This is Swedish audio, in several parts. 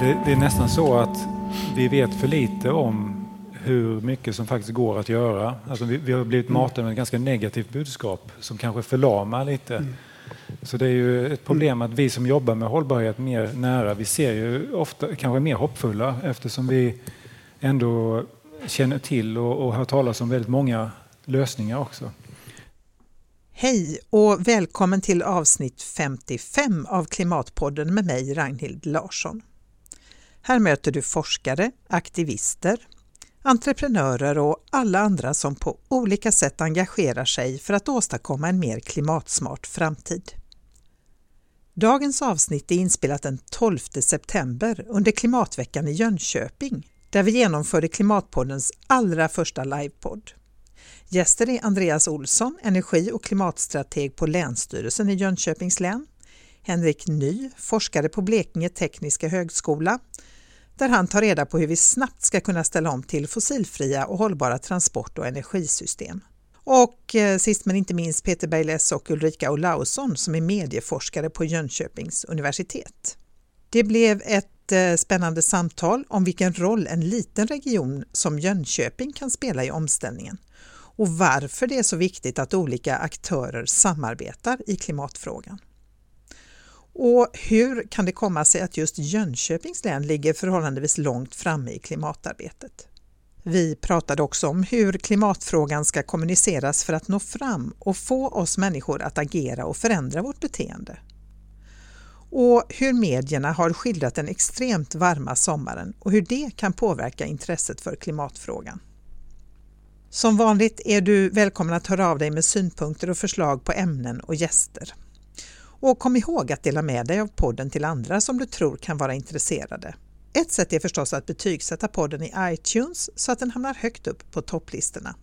Det, det är nästan så att vi vet för lite om hur mycket som faktiskt går att göra. Alltså vi, vi har blivit Mm. matade med ett ganska negativt budskap som kanske förlamar lite. Så det är ju ett problem att vi som jobbar med hållbarhet mer nära, vi ser ju ofta kanske mer hoppfulla eftersom vi ändå känner till och, och hör talas om väldigt många lösningar också. Hej och välkommen till avsnitt 55 av Klimatpodden med mig Ragnhild Larsson. Här möter du forskare, aktivister, entreprenörer och alla andra som på olika sätt engagerar sig för att åstadkomma en mer klimatsmart framtid. Dagens avsnitt är inspelat den 12 september under Klimatveckan i Jönköping där vi genomförde Klimatpoddens allra första livepodd. Gäster är Andreas Olsson, energi och klimatstrateg på Länsstyrelsen i Jönköpings län, Henrik Ny, forskare på Blekinge Tekniska Högskola, där han tar reda på hur vi snabbt ska kunna ställa om till fossilfria och hållbara transport och energisystem. Och eh, sist men inte minst Peter Bergless och Ulrika Olausson som är medieforskare på Jönköpings universitet. Det blev ett eh, spännande samtal om vilken roll en liten region som Jönköping kan spela i omställningen och varför det är så viktigt att olika aktörer samarbetar i klimatfrågan. Och hur kan det komma sig att just Jönköpings län ligger förhållandevis långt framme i klimatarbetet? Vi pratade också om hur klimatfrågan ska kommuniceras för att nå fram och få oss människor att agera och förändra vårt beteende. Och hur medierna har skildrat den extremt varma sommaren och hur det kan påverka intresset för klimatfrågan. Som vanligt är du välkommen att höra av dig med synpunkter och förslag på ämnen och gäster. Och kom ihåg att dela med dig av podden till andra som du tror kan vara intresserade. Ett sätt är förstås att betygsätta podden i iTunes så att den hamnar högt upp på topplistorna.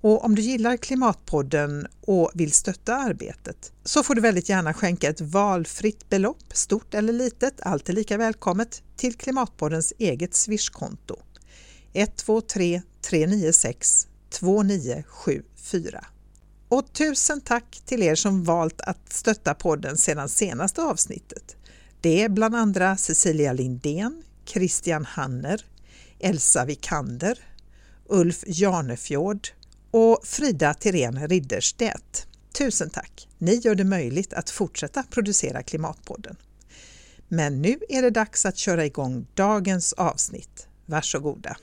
Och om du gillar Klimatpodden och vill stötta arbetet så får du väldigt gärna skänka ett valfritt belopp, stort eller litet, allt är lika välkommet, till Klimatpoddens eget Swishkonto 123 396 2974. Och tusen tack till er som valt att stötta podden sedan senaste avsnittet. Det är bland andra Cecilia Lindén, Christian Hanner, Elsa Vikander, Ulf Janefjord och Frida Tirén Ridderstedt. Tusen tack! Ni gör det möjligt att fortsätta producera Klimatpodden. Men nu är det dags att köra igång dagens avsnitt. Varsågoda!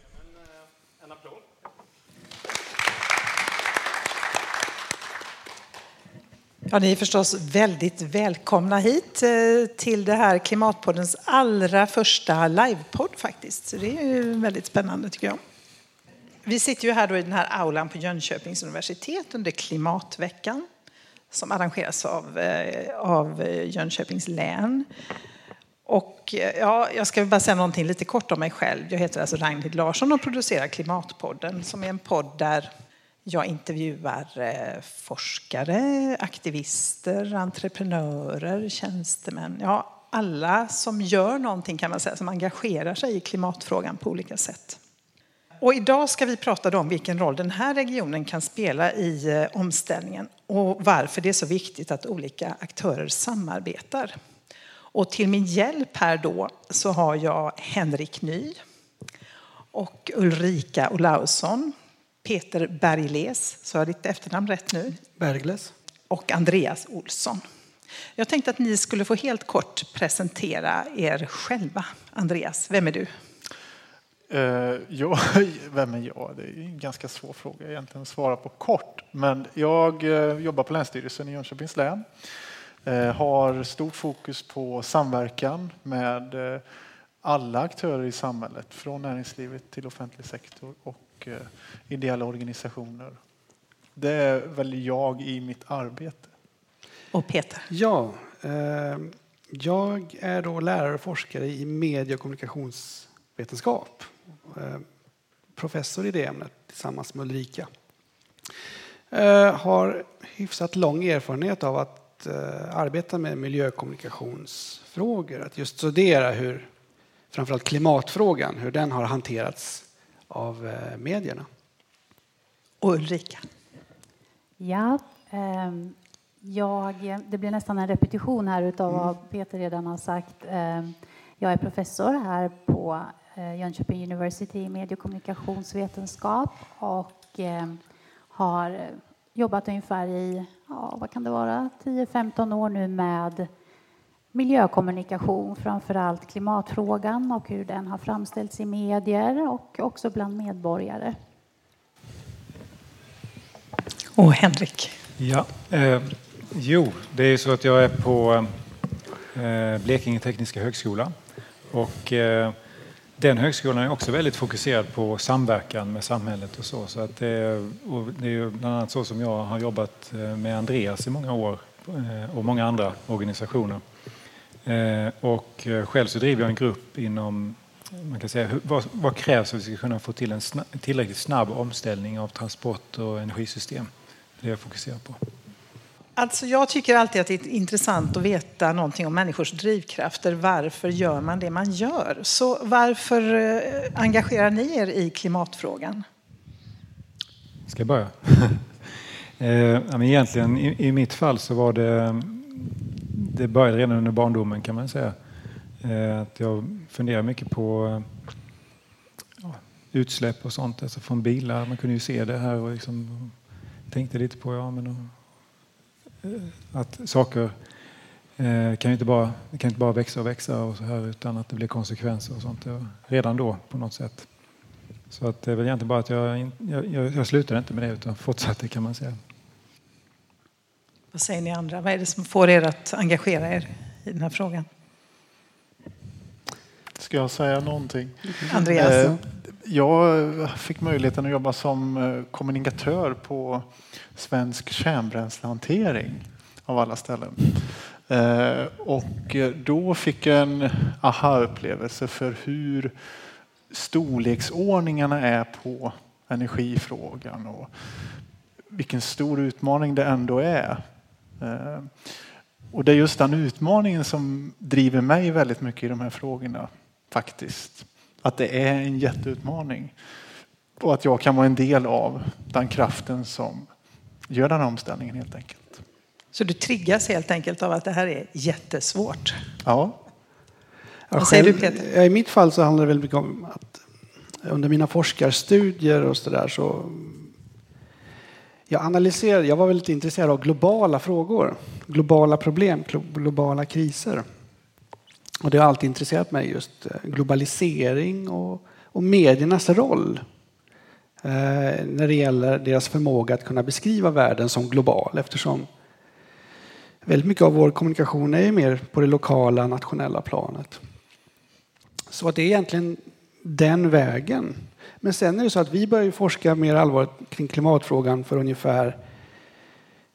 Ja, ni är förstås väldigt välkomna hit eh, till det här Klimatpoddens allra första livepodd faktiskt. Så det är ju väldigt spännande tycker jag. Vi sitter ju här då i den här aulan på Jönköpings universitet under Klimatveckan som arrangeras av, eh, av eh, Jönköpings län. Och ja, jag ska bara säga någonting lite kort om mig själv. Jag heter alltså Ragnhild Larsson och producerar Klimatpodden som är en podd där jag intervjuar eh, forskare, aktivister, entreprenörer, tjänstemän. Ja, alla som gör någonting kan man säga, som engagerar sig i klimatfrågan på olika sätt. Och idag ska vi prata om vilken roll den här regionen kan spela i eh, omställningen och varför det är så viktigt att olika aktörer samarbetar. Och till min hjälp här då så har jag Henrik Ny och Ulrika Olausson Peter Bergles, så jag ditt efternamn rätt nu? Bergles. Och Andreas Olsson. Jag tänkte att ni skulle få helt kort presentera er själva. Andreas, vem är du? Uh, ja, vem är jag? Det är en ganska svår fråga egentligen att svara på kort. Men jag uh, jobbar på Länsstyrelsen i Jönköpings län. Uh, har stort fokus på samverkan med alla aktörer i samhället, från näringslivet till offentlig sektor och och ideella organisationer. Det är väl jag i mitt arbete. Och Peter? Ja, eh, jag är då lärare och forskare i medie och kommunikationsvetenskap. Eh, professor i det ämnet tillsammans med Ulrika. Eh, har hyfsat lång erfarenhet av att eh, arbeta med miljökommunikationsfrågor. Att just studera hur framförallt klimatfrågan, hur den har hanterats av eh, medierna. Och Ulrika? Ja, ehm, jag, det blir nästan en repetition här utav vad Peter redan har sagt. Ehm, Jag är professor här på eh, Jönköping University i medie och kommunikationsvetenskap och eh, har jobbat ungefär i, ja, vad kan det vara, 10-15 år nu med miljökommunikation, framför allt klimatfrågan och hur den har framställts i medier och också bland medborgare. Och Henrik? Ja, eh, jo, det är så att jag är på eh, Blekinge Tekniska Högskola och eh, den högskolan är också väldigt fokuserad på samverkan med samhället och så. så att det, och det är bland annat så som jag har jobbat eh, med Andreas i många år eh, och många andra organisationer. Eh, och själv så driver jag en grupp inom man kan säga, vad, vad krävs för att vi ska kunna få till en snabb, tillräckligt snabb omställning av transport och energisystem? Det är jag fokuserar på. Alltså jag tycker alltid att det är intressant att veta någonting om människors drivkrafter. Varför gör man det man gör? Så varför eh, engagerar ni er i klimatfrågan? Ska jag börja? eh, egentligen i, mitt fall så var det, det började redan under barndomen kan man säga. Eh, att jag funderar mycket på eh, ja, utsläpp och sånt alltså från bilar. Man kunde ju se det här och liksom, tänkte lite på ja, men eh, att saker kan ju inte bara, kan inte bara växa och växa och så här utan att det blir konsekvenser och sånt redan då på något sätt. Så att det är väl egentligen bara att jag, jag, jag slutade inte med det utan fortsatte kan man säga. Vad säger ni andra? Vad är det som får er att engagera er i den här frågan? Ska jag säga någonting? Andreas? Eh, jag fick möjligheten att jobba som kommunikatör på svensk kärnbränslehantering av alla ställen. Eh, och då fick jag en aha-upplevelse för hur storleksordningarna är på energifrågan och vilken stor utmaning det ändå är. Eh, och det är just den utmaningen som driver mig väldigt mycket i de här frågorna faktiskt. Att det är en jätteutmaning och att jag kan vara en del av den kraften som gör den här omställningen helt enkelt. Så du triggas helt enkelt av att det här är jättesvårt? Ja. Vad säger du Peter? I mitt fall så handlar det väldigt mycket om att under mina forskarstudier och så där så jag analyserade, jag var väldigt intresserad av globala frågor, globala problem, globala kriser. Och det har alltid intresserat mig just eh, globalisering och, och mediernas roll Eh, när det gäller deras förmåga att kunna beskriva världen som global eftersom väldigt mycket av vår kommunikation är mer på det lokala, nationella planet. Så att det är egentligen den vägen. Men sen är det så att vi började forska mer allvarligt kring klimatfrågan för ungefär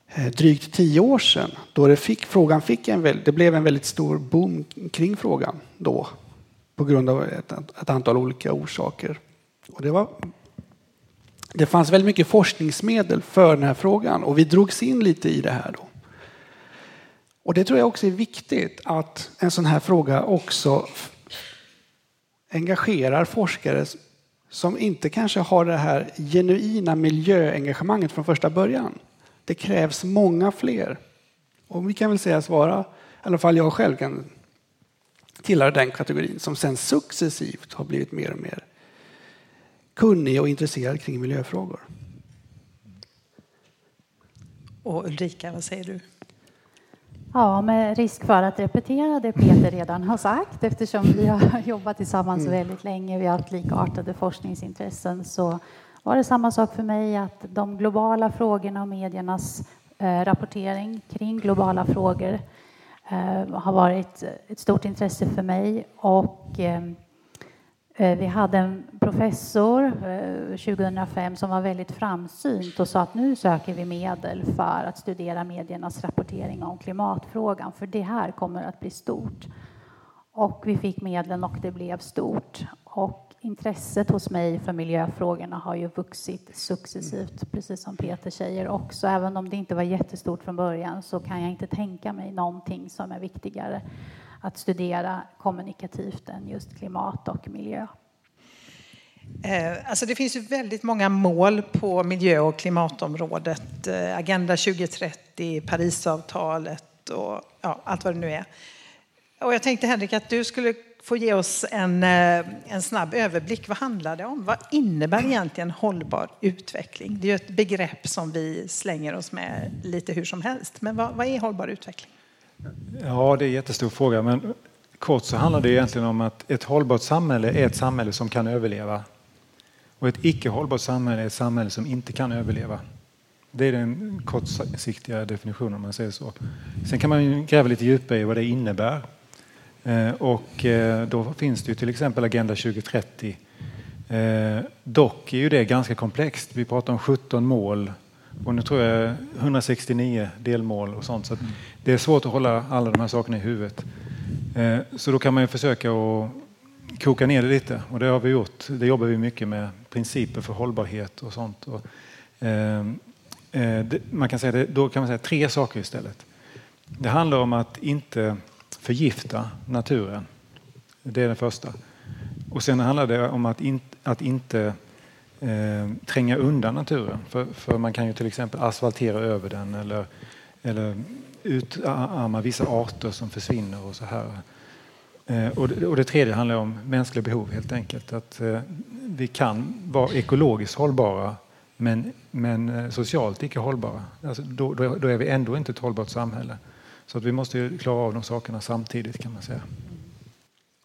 eh, drygt tio år sedan. Då det fick, frågan fick en, det blev en väldigt stor boom kring frågan då. På grund av ett, ett antal olika orsaker. Och det var det fanns väldigt mycket forskningsmedel för den här frågan och vi drogs in lite i det här. Då. Och det tror jag också är viktigt att en sån här fråga också engagerar forskare som inte kanske har det här genuina miljöengagemanget från första början. Det krävs många fler. Och vi kan väl säga svara, i alla fall jag själv kan tillhöra den kategorin som sen successivt har blivit mer och mer kunnig och intresserad kring miljöfrågor. Och Ulrika, vad säger du? Ja, med risk för att repetera det Peter redan har sagt eftersom vi har jobbat tillsammans mm. väldigt länge, vi har haft likartade forskningsintressen så var det samma sak för mig att de globala frågorna och mediernas eh, rapportering kring globala frågor eh, har varit ett stort intresse för mig och eh, vi hade en professor 2005 eh, som var väldigt framsynt och sa att nu söker vi medel för att studera mediernas rapportering om klimatfrågan, för det här kommer att bli stort. Och vi fick medlen och det blev stort. Och intresset hos mig för miljöfrågorna har ju vuxit successivt, precis som Peter säger också. Även om det inte var jättestort från början så kan jag inte tänka mig någonting som är viktigare att studera kommunikativt än just klimat och miljö. Eh, alltså det finns ju väldigt många mål på miljö och klimatområdet. Eh, Agenda 2030, Parisavtalet och ja, allt vad det nu är. Och jag tänkte Henrik att du skulle få ge oss en, eh, en snabb överblick. Vad handlar det om? Vad innebär egentligen hållbar utveckling? Det är ju ett begrepp som vi slänger oss med lite hur som helst. Men vad, vad är hållbar utveckling? Ja, det är en jättestor fråga. Men kort så handlar det egentligen om att ett hållbart samhälle är ett samhälle som kan överleva. Och ett icke hållbart samhälle är ett samhälle som inte kan överleva. Det är den kortsiktiga definitionen om man säger så. Sen kan man gräva lite djupare i vad det innebär. Eh, och eh, då finns det ju till exempel Agenda 2030. Eh, dock är ju det ganska komplext. Vi pratar om 17 mål och nu tror jag 169 delmål och sånt. Så det är svårt att hålla alla de här sakerna i huvudet. Eh, så då kan man ju försöka att koka ner det lite och det har vi gjort. Det jobbar vi mycket med, principer för hållbarhet och sånt. Och, eh, eh, man kan säga det, då kan man säga tre saker istället. Det handlar om att inte förgifta naturen. Det är det första. Och sen handlar det om att, in, att inte eh, tränga undan naturen. För, för, man kan ju till exempel asfaltera över den eller, eller utarma vissa arter som försvinner och så här. Eh, och, det, och det tredje handlar om mänskliga behov helt enkelt. Att eh, vi kan vara ekologiskt hållbara men, men eh, socialt icke hållbara. Alltså då, då, då är vi ändå inte ett hållbart samhälle. Så att vi måste klara av de sakerna samtidigt kan man säga.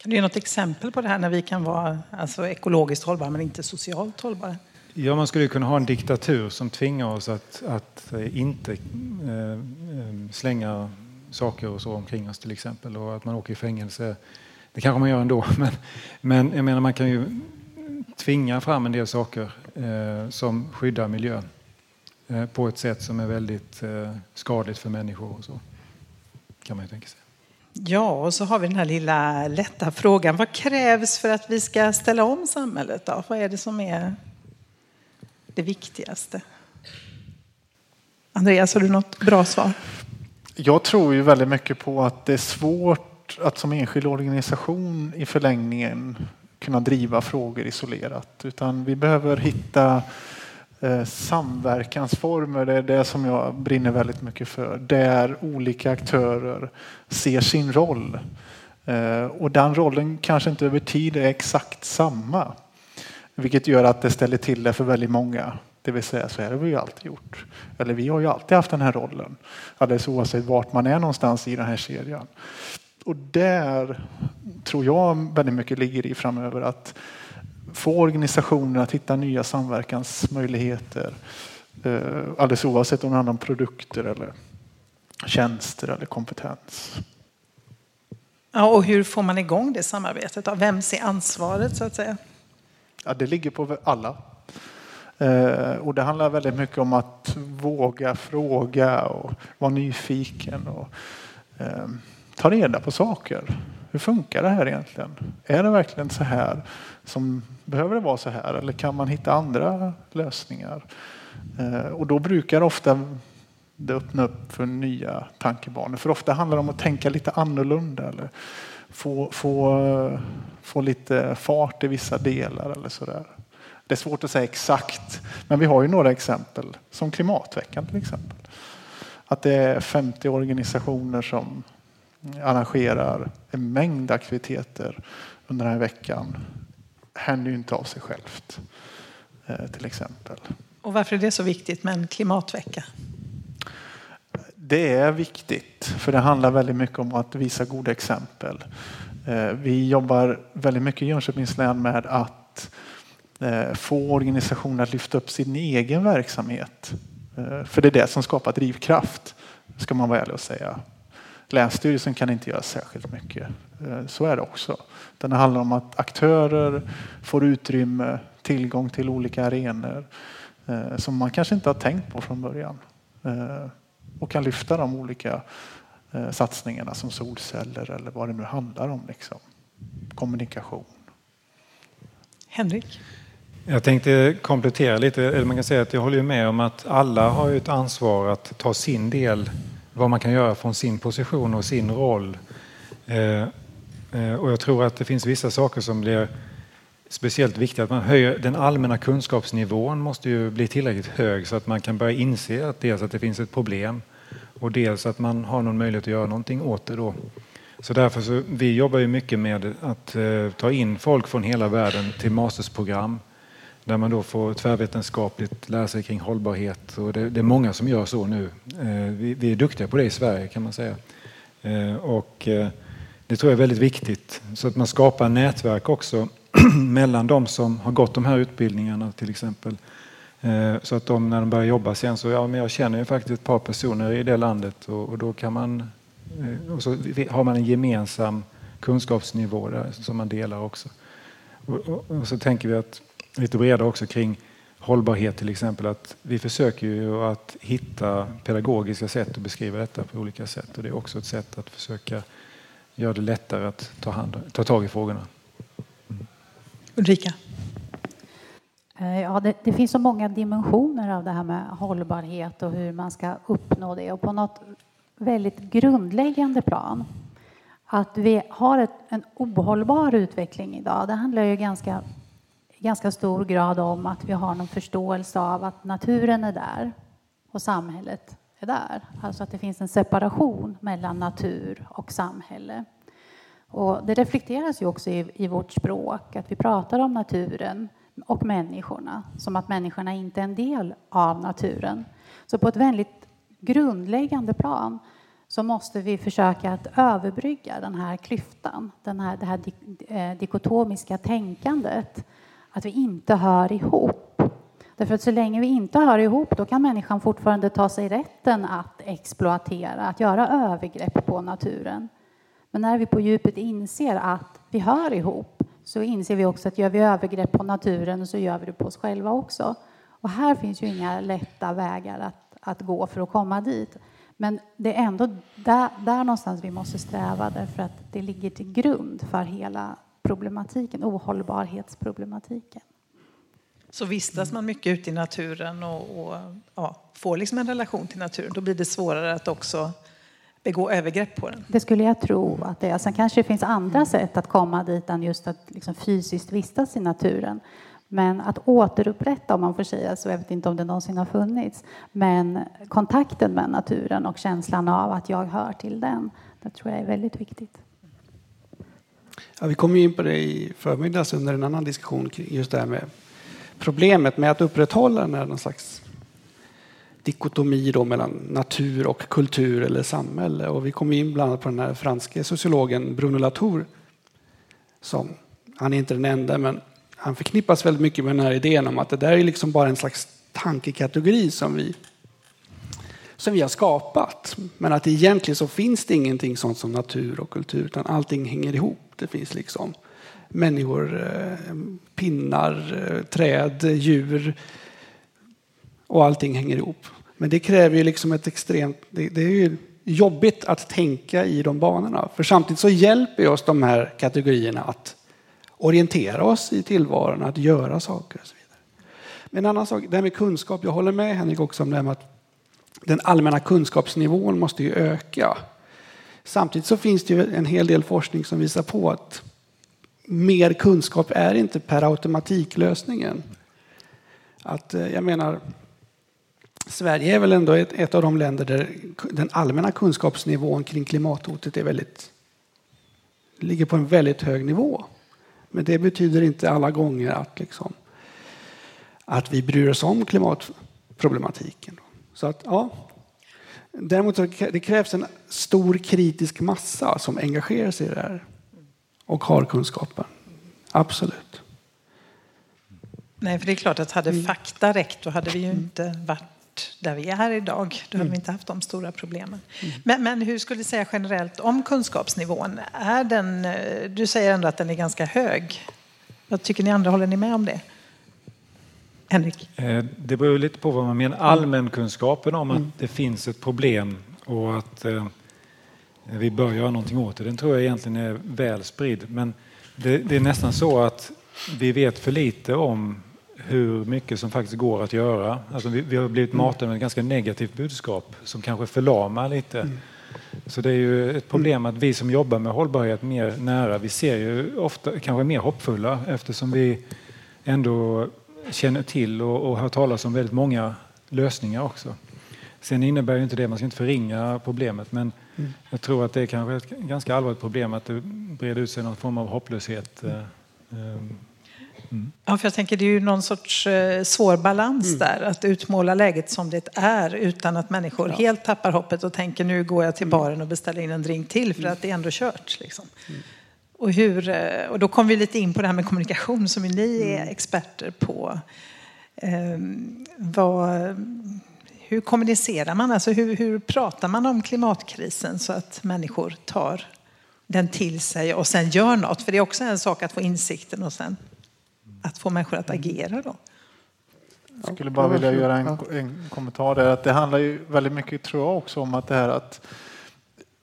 Kan du ge något exempel på det här när vi kan vara alltså, ekologiskt hållbara men inte socialt hållbara? Ja, man skulle kunna ha en diktatur som tvingar oss att, att eh, inte eh, eh, slänga saker och så omkring oss till exempel och att man åker i fängelse. Det kanske man gör ändå, men, men jag menar man kan ju tvinga fram en del saker eh, som skyddar miljön eh, på ett sätt som är väldigt eh, skadligt för människor. Och så kan man ju tänka sig. Ja, och så har vi den här lilla lätta frågan. Vad krävs för att vi ska ställa om samhället? Då? Vad är det som är det viktigaste? Andreas, har du något bra svar? Jag tror ju väldigt mycket på att det är svårt att som enskild organisation i förlängningen kunna driva frågor isolerat. Utan vi behöver hitta Eh, samverkansformer, det är det som jag brinner väldigt mycket för. Där olika aktörer ser sin roll. Eh, och den rollen kanske inte över tid är exakt samma. Vilket gör att det ställer till det för väldigt många. Det vill säga, så här har vi ju alltid gjort. Eller vi har ju alltid haft den här rollen. Alldeles oavsett vart man är någonstans i den här kedjan. Och där tror jag väldigt mycket ligger i framöver att få organisationer att hitta nya samverkansmöjligheter. Eh, alldeles oavsett om det handlar om produkter eller tjänster eller kompetens. Ja, och hur får man igång det samarbetet? Vem ser ansvaret så att säga? Ja, det ligger på alla. Eh, och det handlar väldigt mycket om att våga fråga och vara nyfiken och eh, ta reda på saker. Hur funkar det här egentligen? Är det verkligen så här som Behöver det vara så här eller kan man hitta andra lösningar? Eh, och då brukar ofta det öppna upp för nya tankebanor. För ofta handlar det om att tänka lite annorlunda eller få, få, få lite fart i vissa delar eller sådär. Det är svårt att säga exakt, men vi har ju några exempel som Klimatveckan till exempel. Att det är 50 organisationer som arrangerar en mängd aktiviteter under den här veckan händer ju inte av sig självt. Eh, till exempel. Och varför är det så viktigt med en klimatvecka? Det är viktigt för det handlar väldigt mycket om att visa goda exempel. Eh, vi jobbar väldigt mycket i Jönköpings län med att eh, få organisationer att lyfta upp sin egen verksamhet. För det är det som skapar drivkraft, ska man vara ärlig och säga. Länsstyrelsen kan inte göra särskilt mycket. Så är det också. Den handlar om att aktörer får utrymme, tillgång till olika arenor eh, som man kanske inte har tänkt på från början. Eh, och kan lyfta de olika eh, satsningarna som solceller eller vad det nu handlar om. Liksom. Kommunikation. Henrik? Jag tänkte komplettera lite. Eller man kan säga att jag håller med om att alla har ett ansvar att ta sin del, vad man kan göra från sin position och sin roll. Eh, eh, och jag tror att det finns vissa saker som blir speciellt viktiga. Att man höjer den allmänna kunskapsnivån måste ju bli tillräckligt hög så att man kan börja inse att dels att det finns ett problem och dels att man har någon möjlighet att göra någonting åt det då. Så därför så, vi jobbar ju mycket med att eh, ta in folk från hela världen till mastersprogram där man då får tvärvetenskapligt lära sig kring hållbarhet. Och det, det är många som gör så nu. Eh, vi, vi, är duktiga på det i Sverige kan man säga. Eh, och eh, det tror jag är väldigt viktigt så att man skapar nätverk också mellan de som har gått de här utbildningarna till exempel. Eh, så att de när de börjar jobba sen så, ja men jag känner ju faktiskt ett par personer i det landet och, och då kan man, eh, och så har man en gemensam kunskapsnivå där som man delar också. Och, och, och så tänker vi att lite bredare också kring hållbarhet till exempel. Att vi försöker ju att hitta pedagogiska sätt att beskriva detta på olika sätt. Och det är också ett sätt att försöka göra det lättare att ta, hand, ta tag i frågorna. Mm. Ulrika? Eh, ja, det, det, finns så många dimensioner av det här med hållbarhet och hur man ska uppnå det. Och på något väldigt grundläggande plan, att vi har ett, en ohållbar utveckling idag, det handlar ju ganska, ganska stor grad om att vi har någon förståelse av att naturen är där och samhället är där. Alltså att det finns en separation mellan natur och samhälle. Och det reflekteras ju också i, i vårt språk, att vi pratar om naturen och människorna, som att människorna inte är en del av naturen. Så på ett väldigt grundläggande plan så måste vi försöka att överbrygga den här klyftan, den här, det här eh, dikotomiska tänkandet, att vi inte hör ihop. Därför att så länge vi inte hör ihop, då kan människan fortfarande ta sig rätten att exploatera, att göra övergrepp på naturen. Men när vi på djupet inser att vi hör ihop, så inser vi också att gör vi övergrepp på naturen så gör vi det på oss själva också. Och här finns ju inga lätta vägar att, att gå för att komma dit. Men det är ändå där, där någonstans vi måste sträva därför att det ligger till grund för hela problematiken, ohållbarhetsproblematiken. Så vistas man mycket ute i naturen och, och ja, får liksom en relation till naturen, då blir det svårare att också begå övergrepp på den. Det skulle jag tro att det är. Sen kanske det finns andra sätt att komma dit än just att liksom fysiskt vistas i naturen. Men att återupprätta, om man får säga så, jag vet inte om det någonsin har funnits, men kontakten med naturen och känslan av att jag hör till den, det tror jag är väldigt viktigt. Ja, vi kom in på det i förmiddags under en annan diskussion, just det här med problemet med att upprätthålla den här någon slags dikotomi då mellan natur och kultur eller samhälle. Och vi kom in bland annat på den här franske sociologen Bruno Latour. Som, han är inte den enda, men han förknippas väldigt mycket med den här idén om att det där är liksom bara en slags tankekategori som vi, som vi har skapat. Men att egentligen så finns det ingenting sånt som natur och kultur, utan allting hänger ihop. Det finns liksom människor, eh, pinnar, eh, träd, djur och allting hänger ihop. Men det kräver ju liksom ett extremt... Det, det är ju jobbigt att tänka i de banorna. För samtidigt så hjälper oss de här kategorierna att orientera oss i tillvaron, att göra saker och så vidare. Men en annan sak, det här med kunskap. Jag håller med Henrik också om det här med att den allmänna kunskapsnivån måste ju öka. Samtidigt så finns det ju en hel del forskning som visar på att mer kunskap är inte per automatik lösningen. Att, eh, jag menar, Sverige är väl ändå ett, ett, av de länder där den allmänna kunskapsnivån kring klimathotet är väldigt, ligger på en väldigt hög nivå. Men det betyder inte alla gånger att, liksom, att vi bryr oss om klimatproblematiken. Så att, ja. Däremot det krävs en stor kritisk massa som engagerar sig i det här och har kunskapen. Absolut. Nej, för det är klart att hade mm. fakta räckt då hade vi ju inte varit där vi är idag. Då hade vi inte haft de stora problemen. Mm. Men, men, hur skulle du säga generellt om kunskapsnivån? Är den, eh, du säger ändå att den är ganska hög. Vad tycker ni andra? Håller ni med om det? Henrik? Eh, det beror lite på vad man menar. Allmänkunskapen om att mm. det finns ett problem och att eh, vi bör göra någonting åt det. Den tror jag egentligen är väl spridd. Men det, det är nästan så att vi vet för lite om hur mycket som faktiskt går att göra. Alltså vi, vi har blivit mm. matade med ett ganska negativt budskap som kanske förlamar lite. Mm. Så det är ju ett problem att vi som jobbar med hållbarhet mer nära, vi ser ju ofta kanske mer hoppfulla eftersom vi ändå känner till och, och hör talas om väldigt många lösningar också. Sen innebär ju inte det, man ska inte förringa problemet, men Mm. jag tror att det är kanske ett ganska allvarligt problem att det breder ut sig någon form av hopplöshet. eh, eh, Ja, för jag tänker det är ju någon sorts eh, svår balans Mm. där, att utmåla läget som det är utan att människor helt tappar hoppet och tänker nu går jag Mm. till baren och beställer in en drink till för att det är ändå kört. Liksom. Och, hur, eh, och då kommer vi lite in på det här med kommunikation som ni är Mm. experter på. Eh, vad, hur kommunicerar man? Alltså hur, hur pratar man om klimatkrisen så att människor tar den till sig och sen gör något? För det är också en sak att få insikten och sen att få människor att agera då. Jag skulle bara vilja göra en, en kommentar där. Att det handlar ju väldigt mycket, tror jag, också om att det här att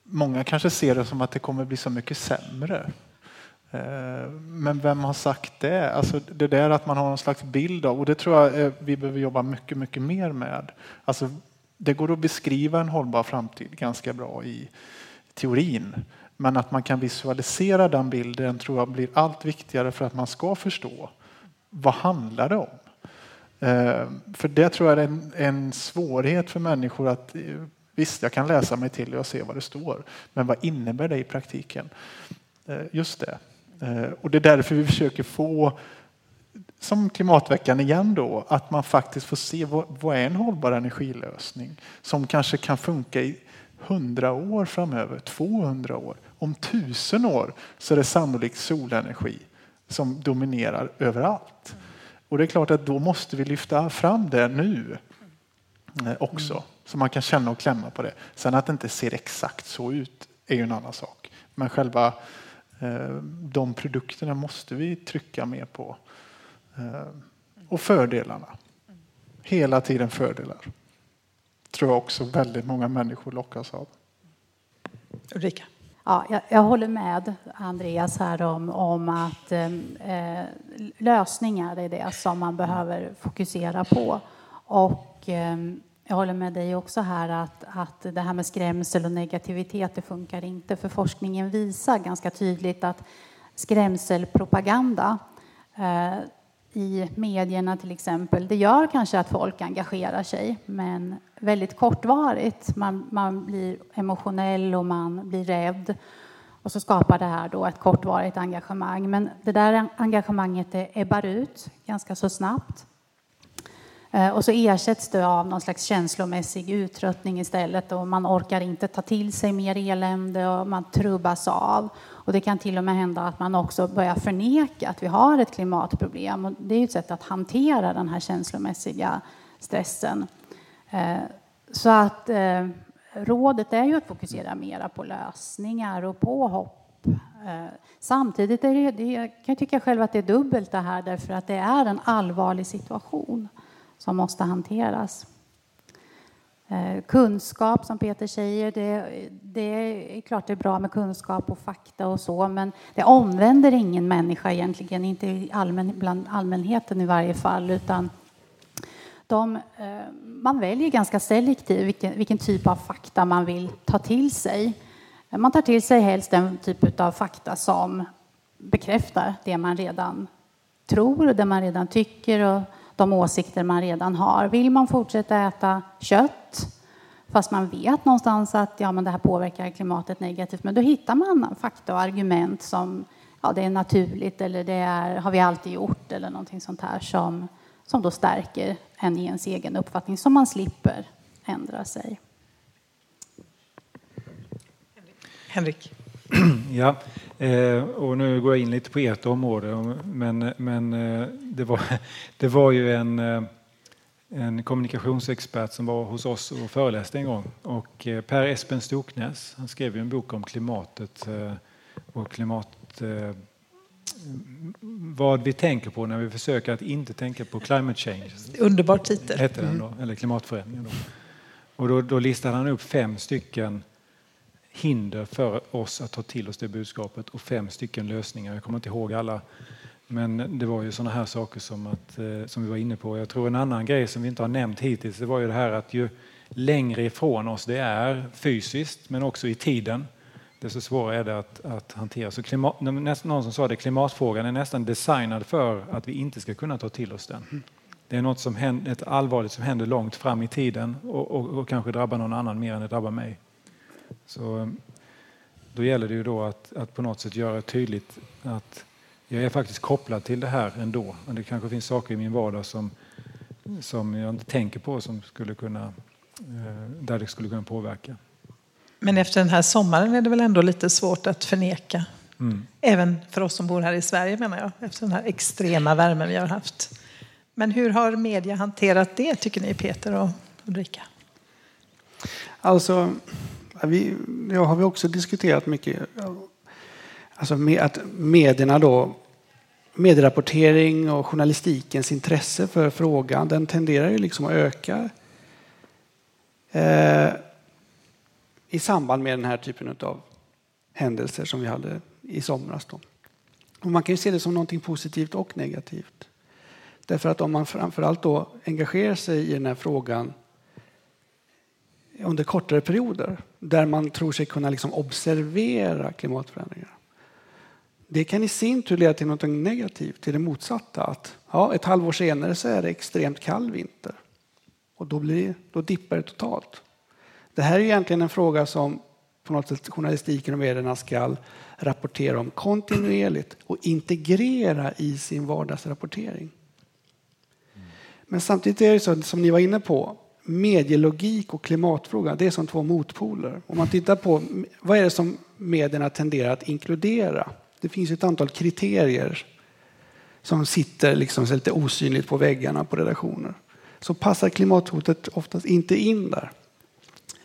många kanske ser det som att det kommer bli så mycket sämre. Eh, men vem har sagt det? Alltså det där att man har någon slags bild av, och det tror jag eh, vi behöver jobba mycket, mycket mer med. Alltså det går att beskriva en hållbar framtid ganska bra i teorin. Men att man kan visualisera den bilden tror jag blir allt viktigare för att man ska förstå vad handlar det om? Eh, för det tror jag är en, en svårighet för människor att visst, jag kan läsa mig till och se vad det står, men vad innebär det i praktiken? Just det. Eh, och det är därför vi försöker få, som klimatveckan igen då, att man faktiskt får se vad, vad är en hållbar energilösning som kanske kan funka i 100 år framöver, 200 år, om tusen år så är det sannolikt solenergi som dominerar överallt. Och det är klart att då måste vi lyfta fram det nu eh, också. Så man kan känna och klämma på det. Sen att det inte ser exakt så ut är ju en annan sak. Men själva de produkterna måste vi trycka mer på. Eh, och fördelarna. Hela tiden fördelar. Tror jag också väldigt många människor lockas av. Ulrika? Ja, jag, jag håller med Andreas här om, om att eh, lösningar är det som man behöver fokusera på. Och eh, jag håller med dig också här att, att det här med skrämsel och negativitet, det funkar inte. För forskningen visar ganska tydligt att skrämselpropaganda eh, i medierna till exempel, det gör kanske att folk engagerar sig, men väldigt kortvarigt. Man, man blir emotionell och man blir rädd. Och så skapar det här då ett kortvarigt engagemang. Men det där engagemanget det ebbar ut ganska så snabbt. Eh, och så ersätts det av någon slags känslomässig uttröttning istället och man orkar inte ta till sig mer elände och man trubbas av. Och det kan till och med hända att man också börjar förneka att vi har ett klimatproblem. Och det är ju ett sätt att hantera den här känslomässiga stressen. Eh, så att eh, rådet är ju att fokusera mera på lösningar och på hopp. Samtidigt är det, det, jag kan tycka själv att det är dubbelt det här därför att det är en allvarlig situation som måste hanteras. Eh, kunskap, som Peter säger, det, det är klart det är bra med kunskap och fakta och så, men det omvänder ingen människa egentligen, inte allmän, bland allmänheten i varje fall, utan de, eh, man väljer ganska selektivt vilken, vilken typ av fakta man vill ta till sig. Man tar till sig helst den typ av fakta som bekräftar det man redan tror, och det man redan tycker och de åsikter man redan har. Vill man fortsätta äta kött fast man vet någonstans att ja, men det här påverkar klimatet negativt, men då hittar man fakta och argument som ja, det är naturligt eller det är, har vi alltid gjort eller någonting sånt här som, som då stärker en i ens egen uppfattning så man slipper ändra sig. Henrik? Ja, eh, och nu går jag in lite på ert område, men, men eh, det, var, det var ju en, eh, en kommunikationsexpert som var hos oss och föreläste en gång. Och eh, Per Espen Stoknäs, han skrev ju en bok om klimatet eh, och klimat eh, vad vi tänker på när vi försöker att inte tänka på climate change. Underbar titel. Hette den då, eller klimatförändringen. Då. Och då, då listade han upp fem stycken hinder för oss att ta till oss det budskapet och fem stycken lösningar. Jag kommer inte ihåg alla. Men det var ju sådana här saker som, att, eh, som vi var inne på. Jag tror en annan grej som vi inte har nämnt hittills det var ju det här att ju längre ifrån oss det är fysiskt men också i tiden desto svårare är det att, att hantera. Så klimat, någon som sa det, klimatfrågan är nästan designad för att vi inte ska kunna ta till oss den. det är något som händer, ett allvarligt som händer långt fram i tiden och, och, och kanske drabbar någon annan mer än det drabbar mig. Så då gäller det ju då att, att på något sätt göra tydligt att jag är faktiskt kopplad till det här ändå. Men det kanske finns saker i min vardag som, som jag inte tänker på som skulle kunna, eh, där det skulle kunna påverka. Men efter den här sommaren är det väl ändå lite svårt att förneka? Mm. Även för oss som bor här i Sverige menar jag, efter den här extrema värmen vi har haft. Men hur har media hanterat det tycker ni Peter och Ulrika? Alltså, vi, det har vi också diskuterat mycket. Alltså att medierna då, medierapportering och journalistikens intresse för frågan, den tenderar ju liksom att öka. Eh, I samband med den här typen av händelser som vi hade i somras. Då. Och man kan ju se det som någonting positivt och negativt. Därför att om man framförallt då engagerar sig i den här frågan under kortare perioder där man tror sig kunna liksom observera klimatförändringar. Det kan i sin tur leda till något negativt, till det motsatta. Att ja, ett halvår senare så är det extremt kall vinter och då, blir, då dippar det totalt. Det här är egentligen en fråga som på något sätt journalistiken och medierna ska rapportera om kontinuerligt och integrera i sin vardagsrapportering. Men samtidigt är det så, som ni var inne på, medielogik och klimatfråga, det är som två motpoler. Om man tittar på vad är det som medierna tenderar att inkludera? Det finns ett antal kriterier som sitter liksom lite osynligt på väggarna på redaktioner. Så passar klimathotet oftast inte in där.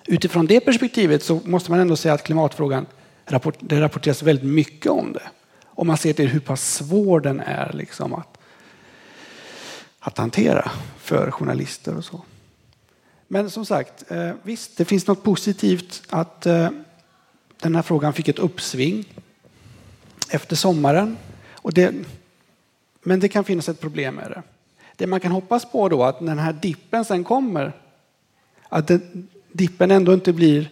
Utifrån det perspektivet så måste man ändå säga att klimatfrågan, det rapporteras väldigt mycket om det. Om man ser till hur pass svår den är liksom att, att hantera för journalister och så. Men som sagt, eh, visst, det finns något positivt att eh, den här frågan fick ett uppsving efter sommaren. Och det, men det kan finnas ett problem med det. Det man kan hoppas på då att när den här dippen sen kommer, att den, dippen ändå inte blir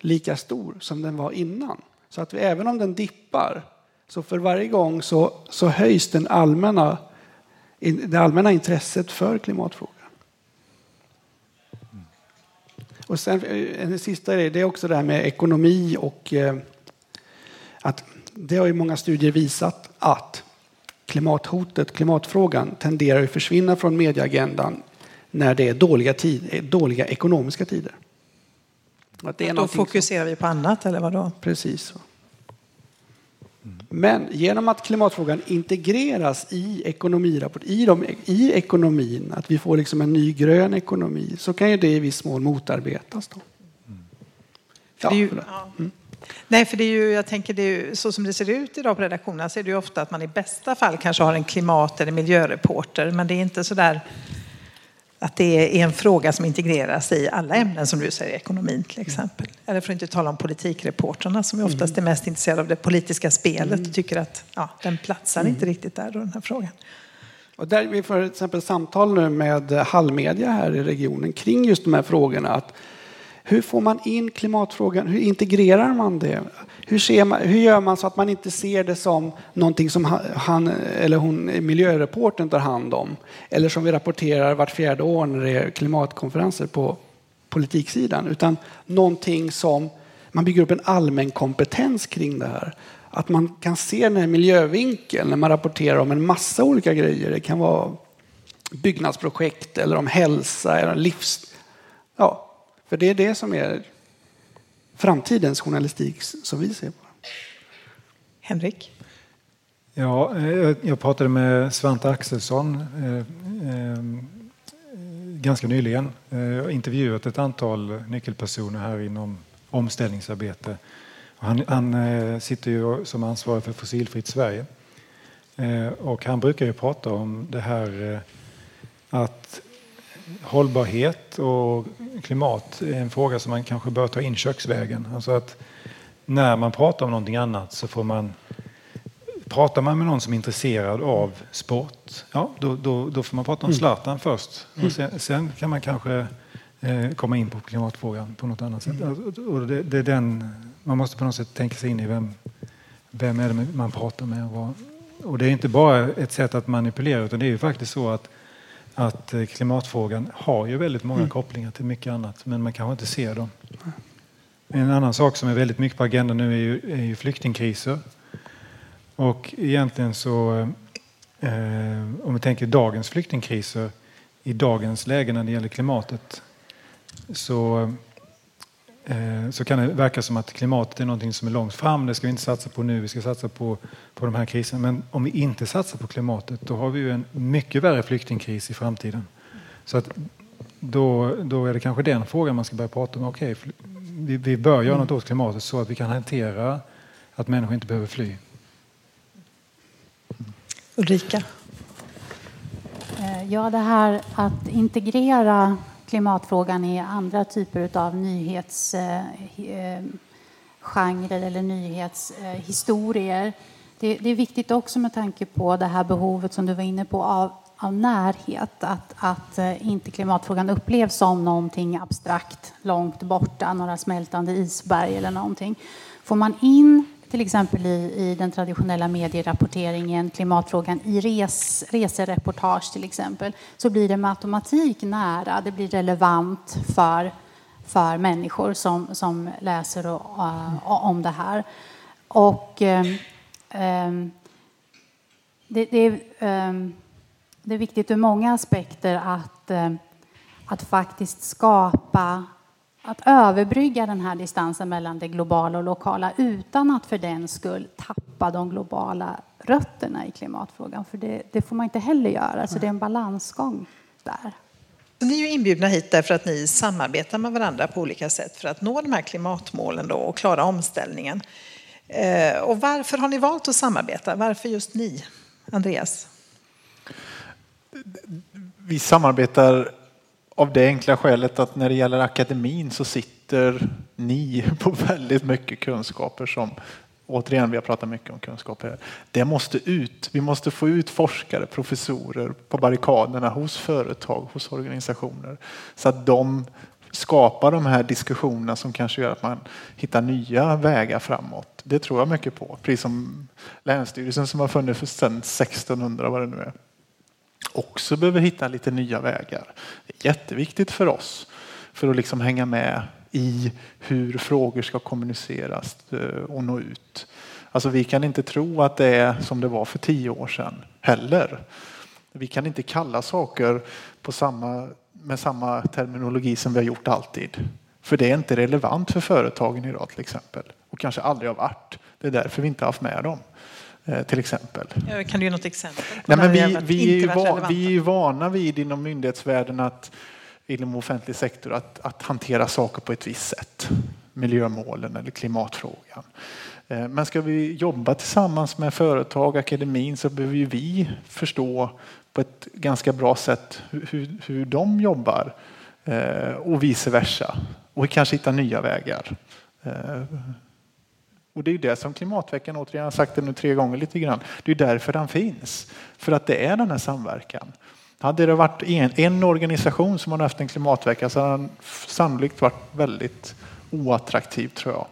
lika stor som den var innan. Så att vi, även om den dippar, så för varje gång så, så höjs den allmänna, det allmänna intresset för klimatfrågan. Och sen, eh, en sista grej, det är också det här med ekonomi och eh, att det har ju många studier visat att klimathotet, klimatfrågan tenderar att försvinna från medieagendan när det är dåliga, tid, dåliga ekonomiska tider. Att det är då fokuserar som... vi på annat eller vadå? Precis. Så. Men genom att klimatfrågan integreras i, ekonomirapport, i, de, i ekonomin, att vi får liksom en ny grön ekonomi, så kan ju det i viss mån motarbetas. Då. Ja, ju, mm. Nej, för det är ju, jag tänker det är ju, så som det ser ut idag på redaktionerna så är det ju ofta att man i bästa fall kanske har en klimat eller miljöreporter, men det är inte så där att det är en fråga som integreras i alla ämnen som du säger, ekonomin till exempel. Eller för att inte tala om politikreportrarna som är oftast är mest intresserade av det politiska spelet och tycker att ja, den platsar inte riktigt där, då, den här frågan. Och där vi får till exempel samtal nu med Hallmedia här i regionen kring just de här frågorna. Att hur får man in klimatfrågan? Hur integrerar man det? Hur, ser man, hur gör man så att man inte ser det som någonting som han eller hon, miljöreporten tar hand om? Eller som vi rapporterar vart fjärde år när det är klimatkonferenser på politiksidan. Utan någonting som man bygger upp en allmän kompetens kring det här. Att man kan se den här miljövinkeln när man rapporterar om en massa olika grejer. Det kan vara byggnadsprojekt eller om hälsa eller livs... Ja, för det är det som är framtidens journalistik som vi ser på. Henrik? Ja, eh, jag pratade med Svante Axelsson eh, eh, ganska nyligen. Jag har intervjuat ett antal nyckelpersoner här inom omställningsarbete. Han, han sitter ju som ansvarig för Fossilfritt Sverige. Och han brukar ju prata om det här att hållbarhet och klimat är en fråga som man kanske bör ta in köksvägen. Alltså att när man pratar om någonting annat så får man Pratar man med någon som är intresserad av sport, ja, då, då, då får man prata om mm. Zlatan mm. först. Och sen, sen, kan man kanske eh, komma in på klimatfrågan på något annat sätt. Mm. Alltså, och det, det, är den, man måste på något sätt tänka sig in i vem, vem är det man pratar med. Och, och det är inte bara ett sätt att manipulera utan det är ju faktiskt så att att eh, klimatfrågan har ju väldigt många Mm. kopplingar till mycket annat, men man kanske inte ser dem. En annan sak som är väldigt mycket på agendan nu är ju, är ju flyktingkriser. Och egentligen så, eh, om vi tänker dagens flyktingkriser i dagens läge när det gäller klimatet, så, så kan det verka som att klimatet är någonting som är långt fram. Det ska vi inte satsa på nu, vi ska satsa på, på de här kriserna. Men om vi inte satsar på klimatet, då har vi ju en mycket värre flyktingkris i framtiden. Så att då, då är det kanske den frågan man ska börja prata om. Okej, vi, vi bör göra något åt klimatet så att vi kan hantera att människor inte behöver fly. Ulrika? Eh, Ja, det här att integrera klimatfrågan i andra typer av nyhetsgenrer eh, eh, eller nyhetshistorier. Det, det är viktigt också med tanke på det här behovet som du var inne på av, av närhet. Att, att eh, inte klimatfrågan upplevs som någonting abstrakt långt borta, några smältande isberg eller någonting. Får man in till exempel i, i den traditionella medierapporteringen, klimatfrågan i res, resereportage till exempel, så blir det med automatik nära, det blir relevant för, för människor som, som läser och, uh, om det här. Och um, um, det, det, är, um, det är viktigt ur många aspekter att, um, att faktiskt skapa att överbrygga den här distansen mellan det globala och lokala utan att för den skull tappa de globala rötterna i klimatfrågan. För det, det får man inte heller göra, så det är en balansgång där. Ni är ju inbjudna hit därför att ni samarbetar med varandra på olika sätt för att nå de här klimatmålen då och klara omställningen. Eh, Och varför har ni valt att samarbeta? Varför just ni? Andreas? Vi samarbetar av det enkla skälet att när det gäller akademin så sitter ni på väldigt mycket kunskaper som Återigen, vi har pratat mycket om kunskaper här. Det måste ut. Vi måste få ut forskare, professorer på barrikaderna hos företag, hos organisationer. Så att de skapar de här diskussionerna som kanske gör att man hittar nya vägar framåt. Det tror jag mycket på. Precis som Länsstyrelsen som har funnits sedan 1600 vad det nu är också behöver hitta lite nya vägar. Det är jätteviktigt för oss för att liksom hänga med i hur frågor ska kommuniceras eh, och nå ut. Alltså vi kan inte tro att det är som det var för tio år sedan heller. Vi kan inte kalla saker på samma, med samma terminologi som vi har gjort alltid. För det är inte relevant för företagen idag till exempel. Och kanske aldrig har varit. Det är därför vi inte har haft med dem eh, Till exempel. Kan du ge något exempel? Nej, men vi, vi, är va, vi är vana vid inom myndighetsvärlden att inom offentlig sektor att, att hantera saker på ett visst sätt. Miljömålen eller klimatfrågan. Eh, Men ska vi jobba tillsammans med företag, akademin så behöver ju vi förstå på ett ganska bra sätt hur, hur, hur de jobbar eh, och vice versa. Och kanske hitta nya vägar. Och det är ju det som klimatveckan, återigen, har sagt det nu tre gånger lite grann, det är därför den finns. För att det är den här samverkan. Hade det varit en, en organisation som har haft en klimatvecka så hade den sannolikt varit väldigt oattraktiv tror jag.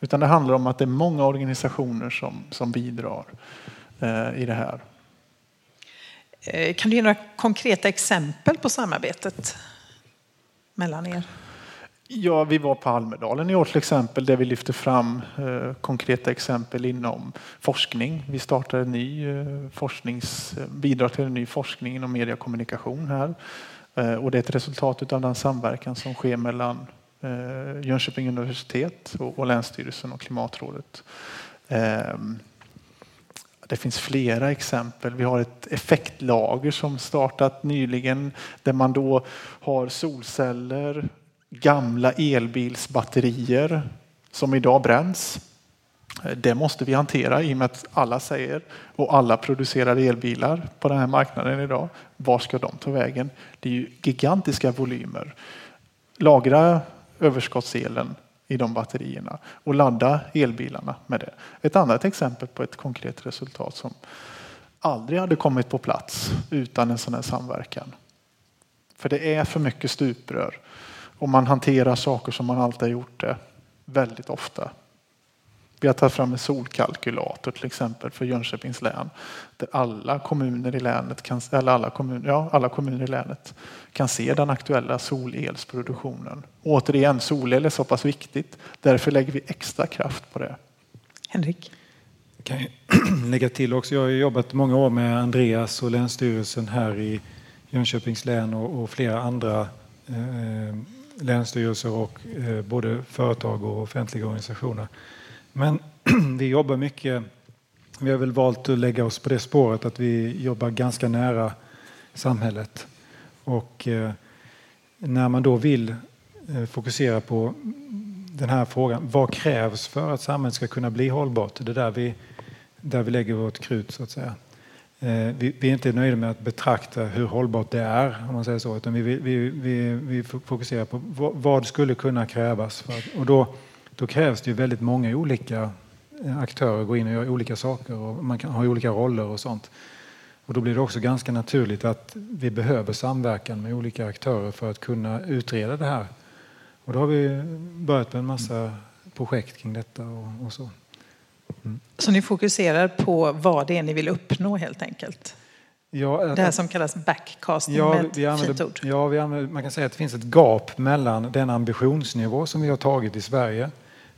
Utan det handlar om att det är många organisationer som, som bidrar eh, i det här. Eh, kan du ge några konkreta exempel på samarbetet mellan er? Ja, vi var på Almedalen i år till exempel där vi lyfte fram eh, konkreta exempel inom forskning. Vi startar en ny eh, forsknings, eh, bidrar till en ny forskning inom media och kommunikation här. Och det är ett resultat av den samverkan som sker mellan Jönköping universitet och, Länsstyrelsen och Klimatrådet. Ehm, det finns flera exempel. Vi har ett effektlager som startat nyligen där man då har solceller, gamla elbilsbatterier som idag bränns. Eh, det måste vi hantera i och med att alla säger och alla producerar elbilar på den här marknaden idag. Var ska de ta vägen? Det är ju gigantiska volymer. Lagra överskottselen i de batterierna och ladda elbilarna med det. Ett annat exempel på ett konkret resultat som aldrig hade kommit på plats utan en sån här samverkan. För det är för mycket stuprör och man hanterar saker som man alltid har gjort det väldigt ofta. Vi har tagit fram en solkalkylator till exempel för Jönköpings län där alla kommuner i länet kan, eller alla kommuner, ja, alla kommuner i länet kan se den aktuella solelsproduktionen. Återigen, solel är så pass viktigt. Därför lägger vi extra kraft på det. Henrik? Jag kan lägga till också. Jag har jobbat många år med Andreas och Länsstyrelsen här i Jönköpings län och, och flera andra eh, länsstyrelser och eh, både företag och offentliga organisationer. Men vi jobbar mycket, vi har väl valt att lägga oss på det spåret att vi jobbar ganska nära samhället. Och eh, när man då vill eh, fokusera på den här frågan, vad krävs för att samhället ska kunna bli hållbart? Det är där vi, där vi lägger vårt krut så att säga. Eh, vi, är inte nöjda med att betrakta hur hållbart det är, om man säger så, utan vi, vi, vi, vi fokuserar på vad, skulle kunna krävas. För att, och då, då krävs det ju väldigt många olika eh, aktörer går in och gör olika saker och man kan ha olika roller och sånt. Och då blir det också ganska naturligt att vi behöver samverkan med olika aktörer för att kunna utreda det här. Och då har vi börjat med en massa projekt kring detta och, och så. Så ni fokuserar på vad det är ni vill uppnå helt enkelt? Ja, det här som kallas backcasting ja, med vi använder, ord. Ja, vi använder, man kan säga att det finns ett gap mellan den ambitionsnivå som vi har tagit i Sverige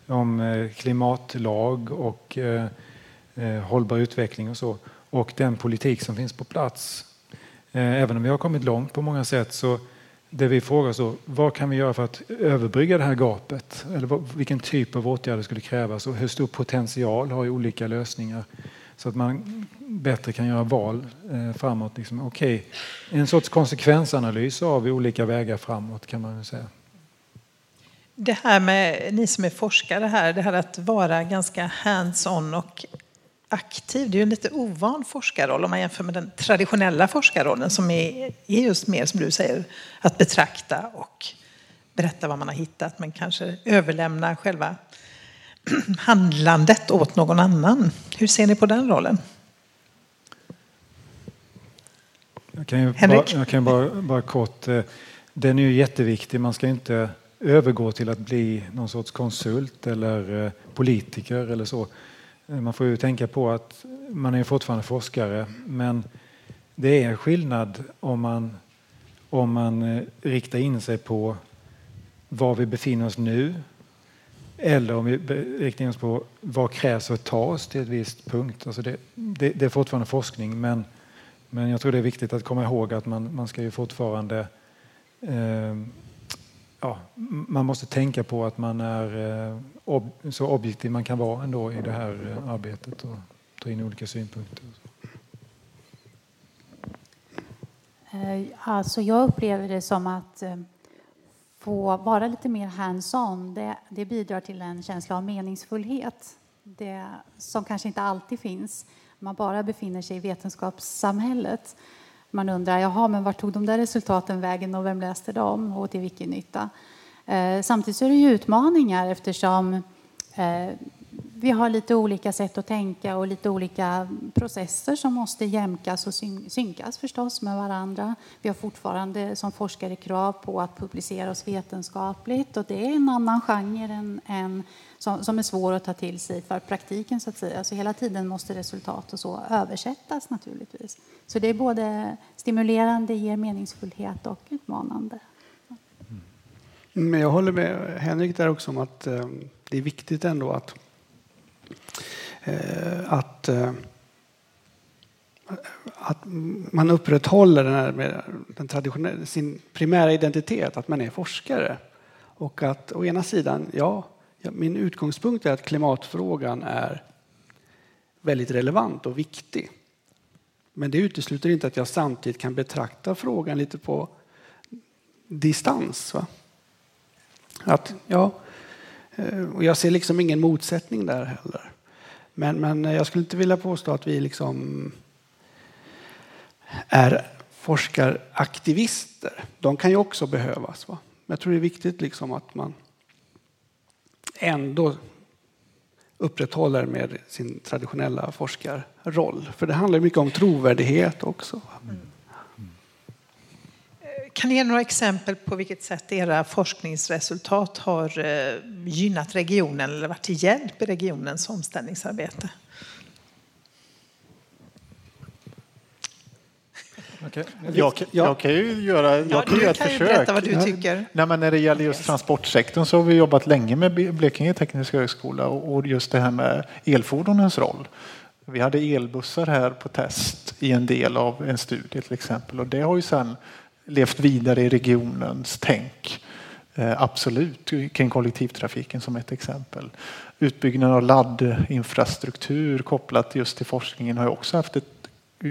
om eh, klimatlag och eh, eh, hållbar utveckling och så och den politik som finns på plats. Även om vi har kommit långt på många sätt så det vi frågar oss då, vad kan vi göra för att överbrygga det här gapet? Eller vilken typ av åtgärder skulle krävas och hur stor potential har olika lösningar? Så att man bättre kan göra val eh, framåt. Liksom, okay. En sorts konsekvensanalys av olika vägar framåt kan man säga. Det här med, ni som är forskare här, det här att vara ganska hands-on och aktiv. Det är ju en lite ovan forskarroll om man jämför med den traditionella forskarrollen som är, just mer som du säger att betrakta och berätta vad man har hittat men kanske överlämna själva handlandet åt någon annan. Hur ser ni på den rollen? Jag kan ju Henrik? Bara, jag kan bara, bara kort. Eh, den är ju jätteviktig. Man ska inte övergå till att bli någon sorts konsult eller eh, politiker eller så. Eh, man får ju tänka på att man är fortfarande forskare men det är skillnad om man, om man eh, riktar in sig på var vi befinner oss nu eller om vi riktar in oss på vad krävs för att ta oss till ett visst punkt. Alltså det, det, det, är fortfarande forskning men, men jag tror det är viktigt att komma ihåg att man, man ska ju fortfarande eh, ja, man måste tänka på att man är eh, ob så objektiv man kan vara ändå i det här eh, arbetet och ta in olika synpunkter. Eh, alltså jag upplever det som att eh, få vara lite mer hands-on, det, det, bidrar till en känsla av meningsfullhet. Det som kanske inte alltid finns om man bara befinner sig i vetenskapssamhället. Man undrar, jaha, men vart tog de där resultaten vägen och vem läste dem och till vilken nytta? Eh, samtidigt är det ju utmaningar eftersom eh, vi har lite olika sätt att tänka och lite olika processer som måste jämkas och synkas förstås med varandra. Vi har fortfarande som forskare krav på att publicera oss vetenskapligt och det är en annan genre än, än som, som, är svår att ta till sig för praktiken så att säga. Så hela tiden måste resultat och så översättas naturligtvis. Så det är både stimulerande, ger meningsfullhet och utmanande. Men jag håller med Henrik där också om att eh, det är viktigt ändå att, eh, att, eh, att man upprätthåller den, här med den traditionella, sin primära identitet, att man är forskare. Och att å ena sidan, ja, min utgångspunkt är att klimatfrågan är väldigt relevant och viktig. Men det utesluter inte att jag samtidigt kan betrakta frågan lite på distans. Va? Att, ja, eh, och jag ser liksom ingen motsättning där heller. Men, men jag skulle inte vilja påstå att vi liksom är forskaraktivister. De kan ju också behövas. Va? Men jag tror det är viktigt liksom att man ändå upprätthåller med sin traditionella forskarroll. För det handlar mycket om trovärdighet också. Mm kan ni ge några exempel på vilket sätt era forskningsresultat har eh, gynnat regionen eller varit till hjälp i regionens omställningsarbete? Okay. Jag, kan, jag kan ju göra jag ja, kan du ett kan försök. berätta vad du tycker. Nej, men när det gäller just transportsektorn så har vi jobbat länge med Blekinge tekniska högskola och just det här med elfordonens roll. Vi hade elbussar här på test i en del av en studie till exempel och det har ju sedan levt vidare i regionens tänk. Eh, absolut, kring kollektivtrafiken som ett exempel. Utbyggnaden av laddinfrastruktur kopplat just till forskningen har också haft ett eh,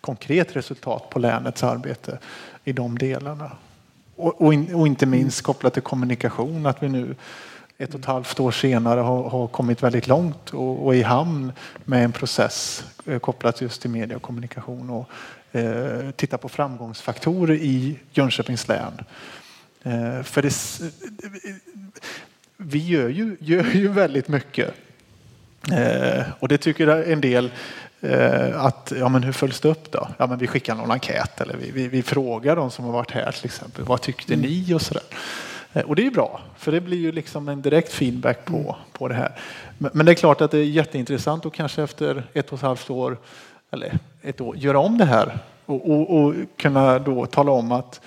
konkret resultat på länets arbete i de delarna. Och, och, in, och, inte minst kopplat till kommunikation, att vi nu ett och ett halvt år senare har, har kommit väldigt långt och, och i hamn med en process eh, kopplat just till media och kommunikation och eh, titta på framgångsfaktorer i Jönköpings län. Eh, för det, vi gör ju, gör ju väldigt mycket. Eh, och det tycker en del att, ja men hur följs det upp då? Ja men vi skickar någon enkät eller vi, vi, vi frågar de som har varit här till exempel. Vad tyckte mm. ni och sådär. Och det är bra, för det blir ju liksom en direkt feedback på, mm. på det här. Men, det är klart att det är jätteintressant att kanske efter ett och ett halvt år, eller ett år, göra om det här och, och, och kunna då tala om att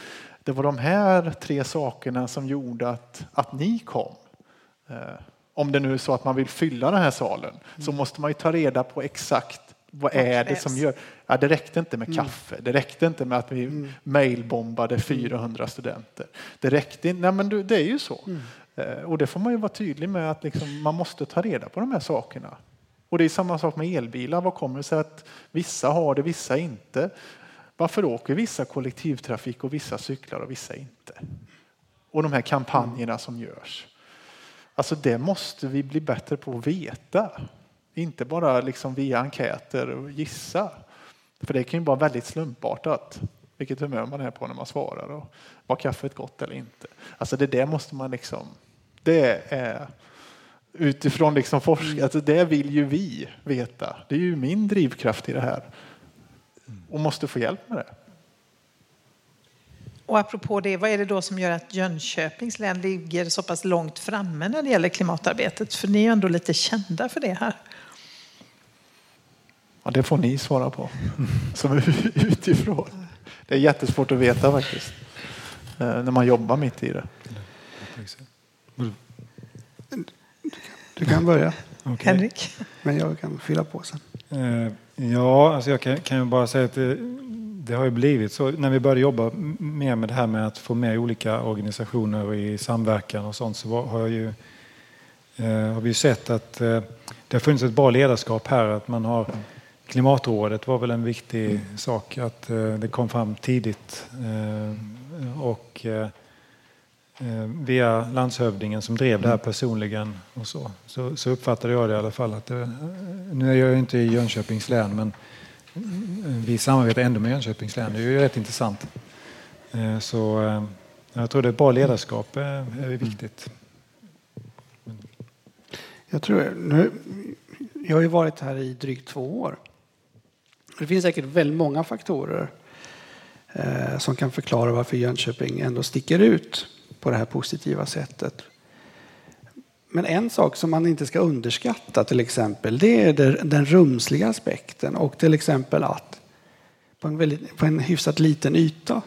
det var de här tre sakerna som gjorde att, att ni kom. Eh, om det nu är så att man vill fylla den här salen så mm. måste man ju ta reda på exakt vad är det som gör... Ja, det räckte inte med mm. kaffe, det räckte inte med att vi mm. mailbombade 400 mm. studenter. Det räckte inte, nej men det är ju så. Eh, och det får man ju vara tydlig med att liksom, man måste ta reda på de här sakerna. Och det är samma sak med elbilar. Vad kommer det sig att vissa har det, vissa inte? Varför åker vissa kollektivtrafik och vissa cyklar och vissa inte? Och de här kampanjerna som görs. Alltså det måste vi bli bättre på att veta. Inte bara liksom via enkäter och gissa. För det kan ju vara väldigt slumpartat vilket humör man är på när man svarar och var kaffet gott eller inte. Alltså det där måste man liksom, det är utifrån liksom forskning, alltså det vill ju vi veta. Det är ju min drivkraft i det här och måste få hjälp med det. Och apropå det, vad är det då som gör att Jönköpings län ligger så pass långt framme när det gäller klimatarbetet? För ni är ju ändå lite kända för det här. Ja, det får ni svara på, som är utifrån. Det är jättesvårt att veta faktiskt, eh, när man jobbar mitt i det. Du kan börja. Okay. Henrik. Men jag kan fylla på sen. Eh, ja, alltså jag kan, kan ju bara säga att det, det, har ju blivit så. När vi började jobba mer med det här med att få med olika organisationer i samverkan och sånt så har, jag ju, eh, har vi ju sett att det har funnits ett bra ledarskap här. Att man har Klimatrådet var väl en viktig sak att eh, det kom fram tidigt eh, och eh, via landshövdingen som drev det här personligen och så, så, så uppfattade jag det i alla fall att det, nu är jag inte i Jönköpings län men vi samarbetar ändå med Jönköpings län. Det är ju rätt intressant. Så jag tror är bra ledarskap är viktigt. Jag tror nu, jag har ju varit här i drygt två år det finns säkert väldigt många faktorer eh, som kan förklara varför Jönköping ändå sticker ut på det här positiva sättet. Men en sak som man inte ska underskatta till exempel, det är den rumsliga aspekten och till exempel att på en, väldigt, på en hyfsat liten yta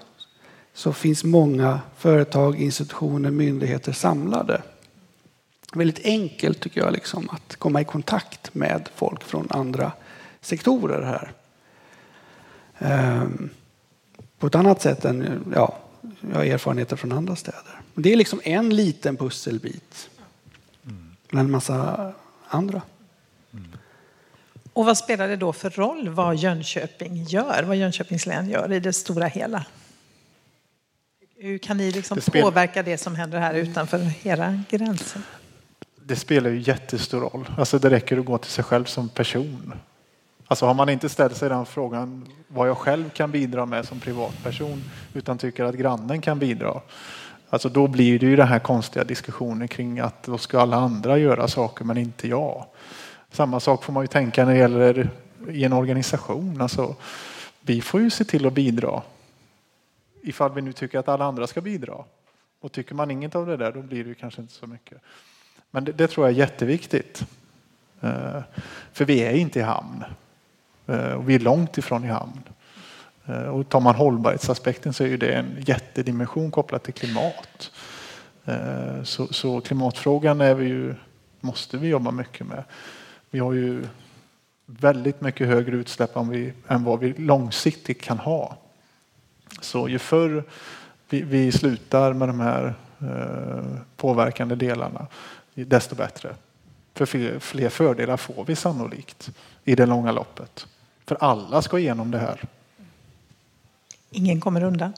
så finns många företag, institutioner, myndigheter samlade. Väldigt enkelt tycker jag liksom, att komma i kontakt med folk från andra sektorer här. Ehm, på ett annat sätt än, ja, jag har erfarenheter från andra städer. Det är liksom en liten pusselbit bland en massa andra. Och vad spelar det då för roll vad Jönköping gör, vad Jönköpings län gör i det stora hela? Hur kan ni liksom det påverka det som händer här utanför era gränser? Det spelar ju jättestor roll. Alltså det räcker att gå till sig själv som person Alltså har man inte ställt sig den frågan vad jag själv kan bidra med som privatperson utan tycker att grannen kan bidra. Alltså då blir det ju den här konstiga diskussionen kring att då ska alla andra göra saker men inte jag. Samma sak får man ju tänka när det gäller i en organisation. Alltså, vi får ju se till att bidra. ifall vi nu tycker att alla andra ska bidra. Och tycker man inget av det där, då blir det kanske inte så mycket. Men det, det tror jag är jätteviktigt. Eh, för vi är inte i hamn. Eh, och vi är långt ifrån i hamn. Eh, och tar man hållbarhetsaspekten så är det en jättedimension kopplat till klimat. Eh, så, så klimatfrågan är vi ju, måste vi jobba mycket med. Vi har ju väldigt mycket högre utsläpp än, vi, än vad vi långsiktigt kan ha. Så ju förr vi, vi slutar med de här eh, påverkande delarna, desto bättre. För fler, fler fördelar får vi sannolikt i det långa loppet. För alla ska igenom det här. Ingen kommer undan?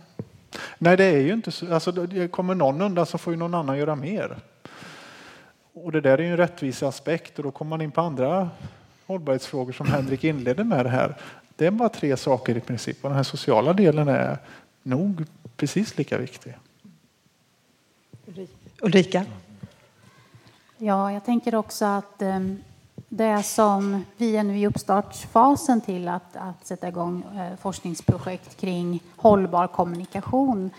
Nej, det är ju inte så. Alltså, kommer någon undan så får ju någon annan göra mer. Och det där är ju en rättviseaspekt och då kommer man in på andra hållbarhetsfrågor som Henrik inledde med det här. Det är bara tre saker i princip och den här sociala delen är nog precis lika viktig. Ulrika? Ja, jag tänker också att ehm, det som vi är nu i uppstartsfasen till att, att sätta igång eh, forskningsprojekt kring hållbar kommunikation.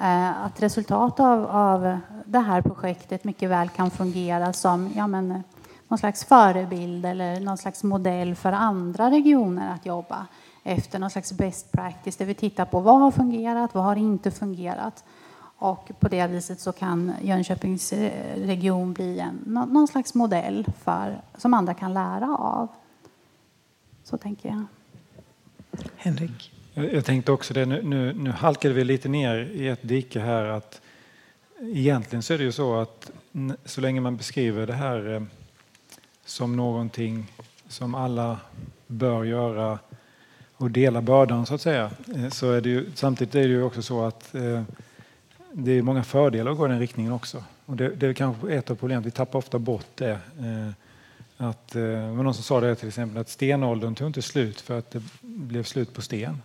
Eh, att resultat av, av det här projektet mycket väl kan fungera som ja, men, någon slags förebild eller någon slags modell för andra regioner att jobba efter någon slags best practice där vi tittar på vad har fungerat, vad har inte fungerat och på det viset så kan Jönköpings eh, region bli en, någon slags modell för, som andra kan lära av. Så tänker jag. Henrik? Jag tänkte också det, nu, nu, nu halkade vi lite ner i ett dike här att egentligen så är det ju så att så länge man beskriver det här eh, som någonting som alla bör göra och dela bördan så att säga, eh, så är det ju, samtidigt är det ju också så att det är många fördelar att gå i den riktningen också. Och det, det är kanske ett av problemen, vi tappar ofta bort det. Eh, att, eh, det var någon som sa det till exempel att stenåldern tog inte slut för att det blev slut på sten.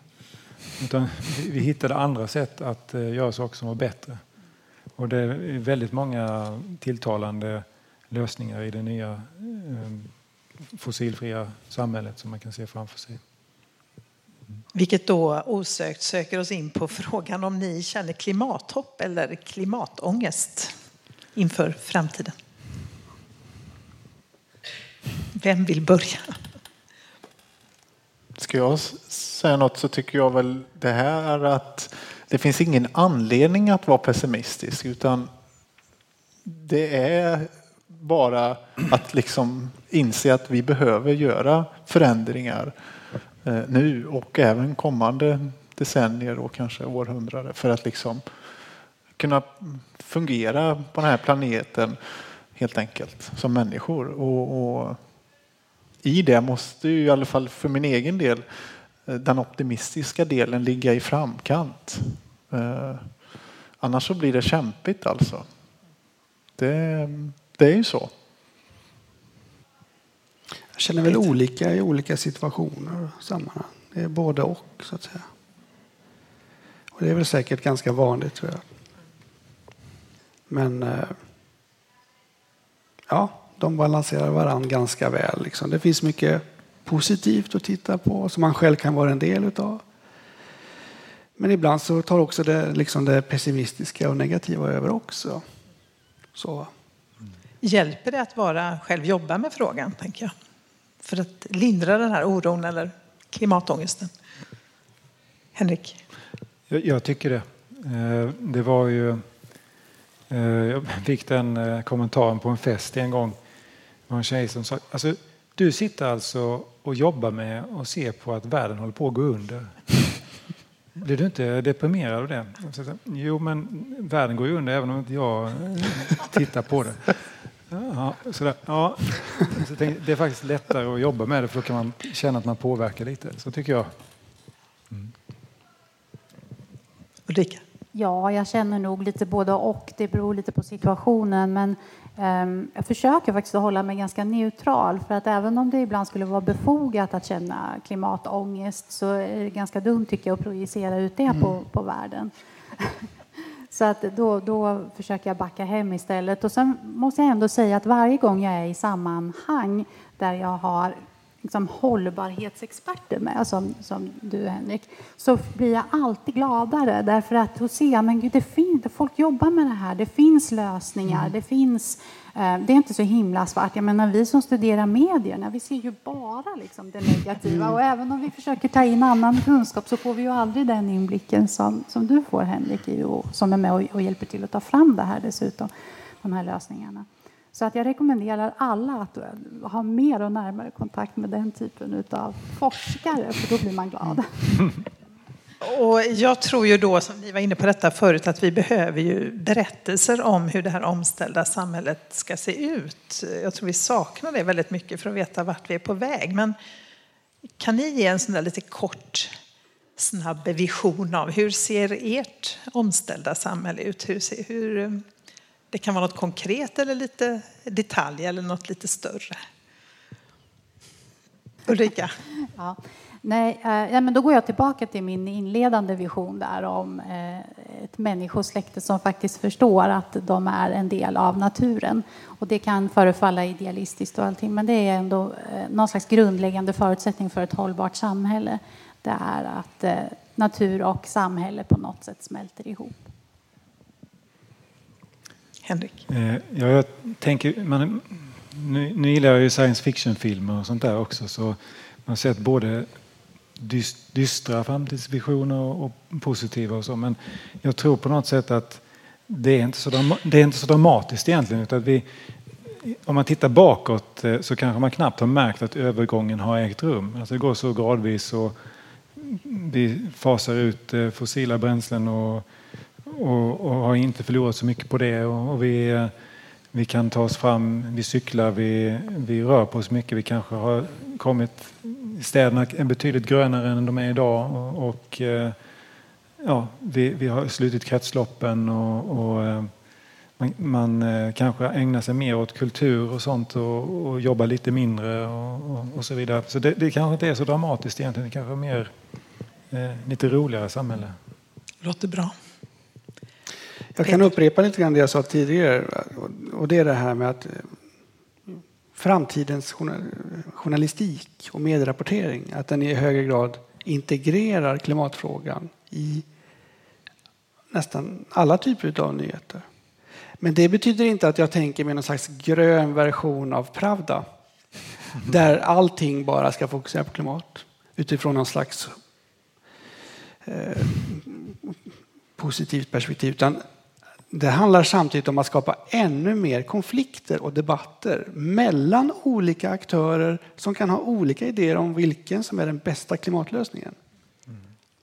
Utan vi hittade andra sätt att eh, göra saker som var bättre. Och det är väldigt många tilltalande lösningar i det nya eh, fossilfria samhället som man kan se framför sig. Vilket då osökt söker oss in på frågan om ni känner klimathopp eller klimatångest inför framtiden. Vem vill börja? Ska jag säga något så tycker jag väl det här är att det finns ingen anledning att vara pessimistisk utan det är bara att liksom inse att vi behöver göra förändringar Eh, nu och även kommande decennier och kanske århundraden för att liksom kunna fungera på den här planeten helt enkelt som människor. Och, och I det måste ju i alla fall för min egen del eh, den optimistiska delen ligga i framkant. Eh, annars så blir det kämpigt alltså. Det, det är ju så. Känner väl olika i olika situationer och sammanhang. Det är både och, så att säga. Och det är väl säkert ganska vanligt, tror jag. Men eh, ja, de balanserar varandra ganska väl. Liksom. Det finns mycket positivt att titta på som man själv kan vara en del utav. Men ibland så tar också det, liksom det pessimistiska och negativa över också. Så. Hjälper det att vara själv jobba med frågan, tänker jag? För att lindra den här oron eller klimatångesten? Henrik? Jag, jag tycker det. Eh, det var ju... Eh, jag fick den eh, kommentaren på en fest en gång. Det var en tjej som sa alltså, du sitter alltså och jobbar med och ser på att världen håller på att gå under. Blir du inte deprimerad av det? Jo, men världen går ju under även om inte jag tittar på det. Ja, sådär. Ja. Så det är faktiskt lättare att jobba med det för då kan man känna att man påverkar lite. Så tycker jag. Mm. Ulrika? Ja, jag känner nog lite både och. Det beror lite på situationen. Men um, jag försöker faktiskt att hålla mig ganska neutral. För att även om det ibland skulle vara befogat att känna klimatångest så är det ganska dumt tycker jag att projicera ut det mm. på, på världen. Så att då, då försöker jag backa hem istället. Och sen måste jag ändå säga att varje gång jag är i sammanhang där jag har liksom, hållbarhetsexperter med, som, som du Henrik, så blir jag alltid gladare därför att då ser jag men gud, det finns, folk jobbar med det här, det finns lösningar, mm. det finns Eh, det är inte så himla svart. Jag menar, vi som studerar medierna, vi ser ju bara liksom det negativa. Och även om vi försöker ta in annan kunskap så får vi ju aldrig den inblicken som, som du får, Henrik, och som är med och, och hjälper till att ta fram det här dessutom, de här lösningarna. Så att jag rekommenderar alla att eh, ha mer och närmare kontakt med den typen av forskare, för då blir man glad. Och jag tror ju då, som vi var inne på detta förut, att vi behöver ju berättelser om hur det här omställda samhället ska se ut. Jag tror vi saknar det väldigt mycket för att veta vart vi är på väg. Men kan ni ge en sån där lite kort, snabb vision av hur ser ert omställda samhälle ut? Hur, ser, hur det kan vara något konkret eller lite detalj eller något lite större. Ulrika? Ja. Nej, eh, men då går jag tillbaka till min inledande vision där om eh, ett människosläkte som faktiskt förstår att de är en del av naturen. Och det kan förefalla idealistiskt och allting, men det är ändå eh, någon slags grundläggande förutsättning för ett hållbart samhälle. Det är att eh, natur och samhälle på något sätt smälter ihop. Henrik? Eh, ja, jag tänker, man, nu, nu gillar jag ju science fiction-filmer och sånt där också. Så man har sett både dystra framtidsvisioner och positiva och så. Men jag tror på något sätt att det är inte så, det är inte så dramatiskt egentligen. Utan vi, om man tittar bakåt eh, så kanske man knappt har märkt att övergången har ägt rum. Alltså det går så gradvis och vi fasar ut eh, fossila bränslen och och, och, har inte förlorat så mycket på det. Och, och vi, eh, vi kan ta oss fram, vi cyklar, vi, vi rör på oss mycket. Vi kanske har kommit, städerna är betydligt grönare än de är idag. Och, och eh, ja, vi, vi har slutit kretsloppen och, och eh, man, man, kanske ägnar sig mer åt kultur och sånt och, och jobbar lite mindre och, och så vidare. Så det, det kanske inte är så dramatiskt egentligen. Det kanske är mer eh, lite roligare samhälle. Låter bra. Jag kan upprepa lite grann det jag sa tidigare. Och det är det här med att eh, framtidens journalistik och medierapportering, att den i högre grad integrerar klimatfrågan i nästan alla typer av nyheter. Men det betyder inte att jag tänker mig någon slags grön version av Pravda. Där allting bara ska fokusera på klimat utifrån någon slags eh, positivt perspektiv. Utan det handlar samtidigt om att skapa ännu mer konflikter och debatter mellan olika aktörer som kan ha olika idéer om vilken som är den bästa klimatlösningen.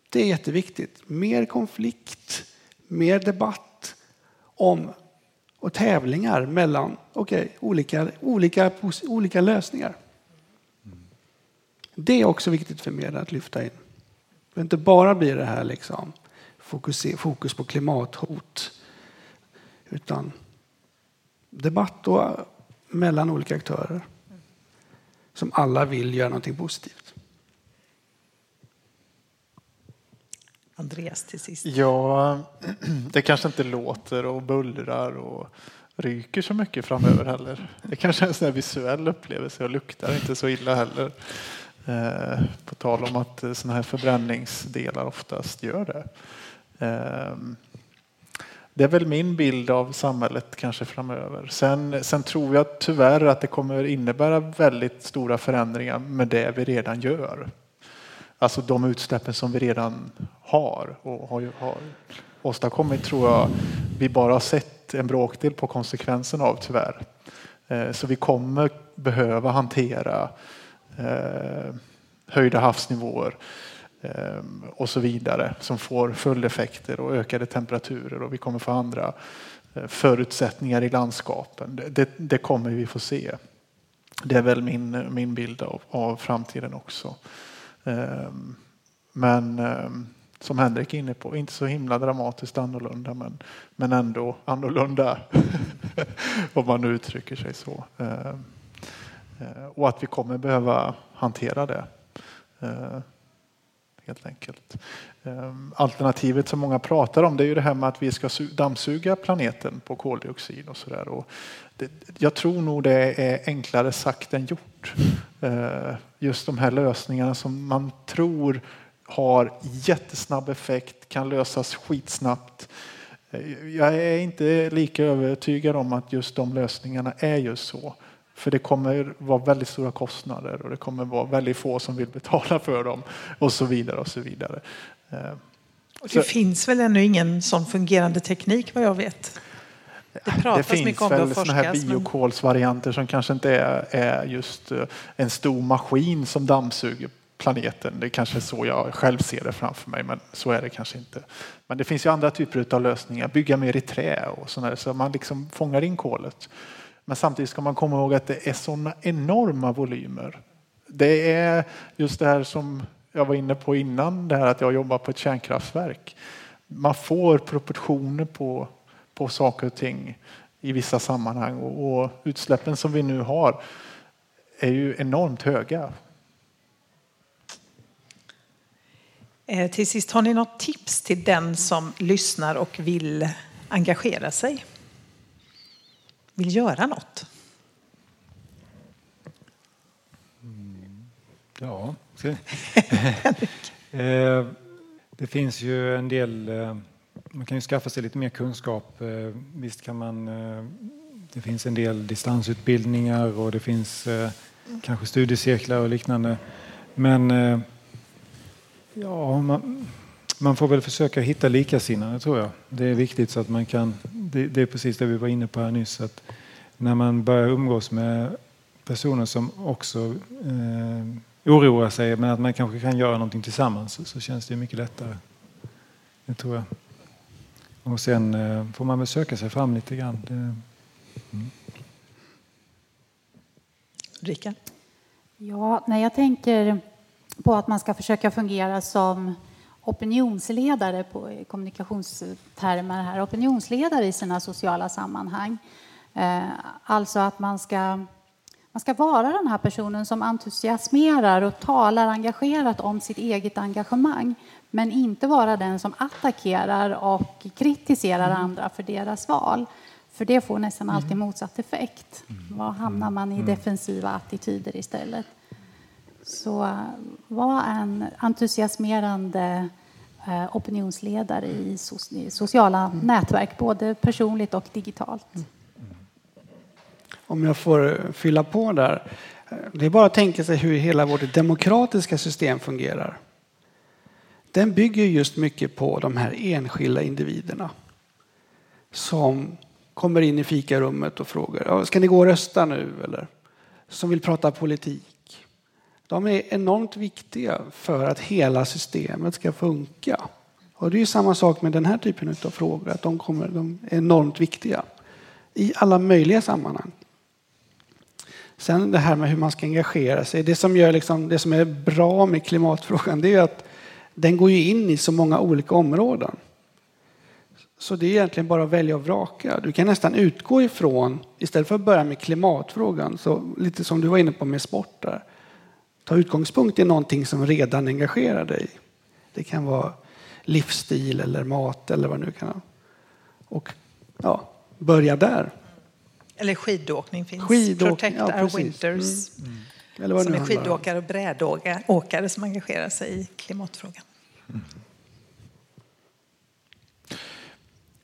Det är jätteviktigt. Mer konflikt, mer debatt om och tävlingar mellan okay, olika, olika, olika lösningar. Det är också viktigt för media att lyfta in. Det inte bara blir det här liksom, fokus, fokus på klimathot utan debatt och mellan olika aktörer som alla vill göra någonting positivt. Andreas till sist. Ja, det kanske inte låter och bullrar och ryker så mycket framöver heller. Det kanske är en sån visuell upplevelse och luktar inte så illa heller. Eh, på tal om att sådana här förbränningsdelar oftast gör det. Eh, det är väl min bild av samhället kanske framöver. Sen, sen tror jag tyvärr att det kommer innebära väldigt stora förändringar med det vi redan gör. Alltså de utsläppen som vi redan har och har, har åstadkommit tror jag vi bara har sett en bråkdel på konsekvensen av tyvärr. Eh, så vi kommer behöva hantera eh, höjda havsnivåer Ehm, och så vidare som får följdeffekter och ökade temperaturer och vi kommer få andra eh, förutsättningar i landskapen. Det, det kommer vi få se. Det är väl min, min bild av, av framtiden också. Ehm, men ehm, som Henrik är inne på, inte så himla dramatiskt annorlunda men, men ändå annorlunda. Om man nu uttrycker sig så. Eh, och att vi kommer behöva hantera det helt enkelt. Ehm, alternativet som många pratar om det är ju det här med att vi ska dammsuga planeten på koldioxid och sådär. Jag tror nog det är enklare sagt än gjort. Ehm, just de här lösningarna som man tror har jättesnabb effekt, kan lösas skitsnabbt. Ehm, jag är inte lika övertygad om att just de lösningarna är just så. För det kommer vara väldigt stora kostnader och det kommer vara väldigt få som vill betala för dem och så vidare och så vidare. Och det så, finns väl ännu ingen sån fungerande teknik vad jag vet? Det, det finns väl sådana här biokolsvarianter som kanske inte är, är, just eh, en stor maskin som dammsuger planeten. Det är kanske så jag själv ser det framför mig, men så är det kanske inte. Men det finns ju andra typer av lösningar, bygga mer i trä och sådär, så man liksom fångar in kolet. Men samtidigt ska man komma ihåg att det är sådana enorma volymer. Det är just det här som jag var inne på innan, det här att jag jobbar på ett kärnkraftverk. Man får proportioner på, på saker och ting i vissa sammanhang och, och utsläppen som vi nu har är ju enormt höga. Eh, till sist, har ni något tips till den som lyssnar och vill engagera sig? Vill göra något? Mm, ja, Eh, det finns ju en del, eh, man kan ju skaffa sig lite mer kunskap. Eh, visst kan man, det finns en del distansutbildningar och det finns kanske studiecirklar och liknande. Men ja, man, man får väl försöka hitta likasinnade tror jag. Det är viktigt så att man kan, det, det, är precis det vi var inne på här nyss, att när man börjar umgås med personer som också eh, oroa sig, men att man kanske kan göra någonting tillsammans så, så känns det mycket lättare. Det tror jag. Och sen eh, får man väl söka sig fram lite grann. Det, mm. Rika? Ja, när jag tänker på att man ska försöka fungera som opinionsledare på kommunikationstermer här, opinionsledare i sina sociala sammanhang. Eh, alltså att man ska man ska vara den här personen som entusiasmerar och talar engagerat om sitt eget engagemang men inte vara den som attackerar och kritiserar mm. andra för deras val. För det får nästan mm. alltid motsatt effekt. Mm. Vad hamnar man i mm. defensiva attityder istället? Så var en entusiasmerande eh, opinionsledare i sociala nätverk, både personligt och digitalt om jag får fylla på där. Det är bara att tänka sig hur hela vårt demokratiska system fungerar. Den bygger just mycket på de här enskilda individerna som kommer in i fikarummet och frågar ska ni gå och rösta nu eller som vill prata politik. De är enormt viktiga för att hela systemet ska funka. Och det är samma sak med den här typen av frågor, att de, kommer, de är enormt viktiga i alla möjliga sammanhang. Sen det här med hur man ska engagera sig. Det som, gör liksom, det som är bra med klimatfrågan det är att den går in i så många olika områden. Så det är egentligen bara att välja och vraka. Du kan nästan utgå ifrån, istället för att börja med klimatfrågan, så lite som du var inne på med sport där. Ta utgångspunkt i någonting som redan engagerar dig. Det kan vara livsstil eller mat eller vad det nu kan vara. Och ja, börja där. Eller skidåkning finns. Skidåkning, Protect ja, Our Winters. Mm. Mm. som är skidåkare och brädåkare som engagerar sig i klimatfrågan. Mm.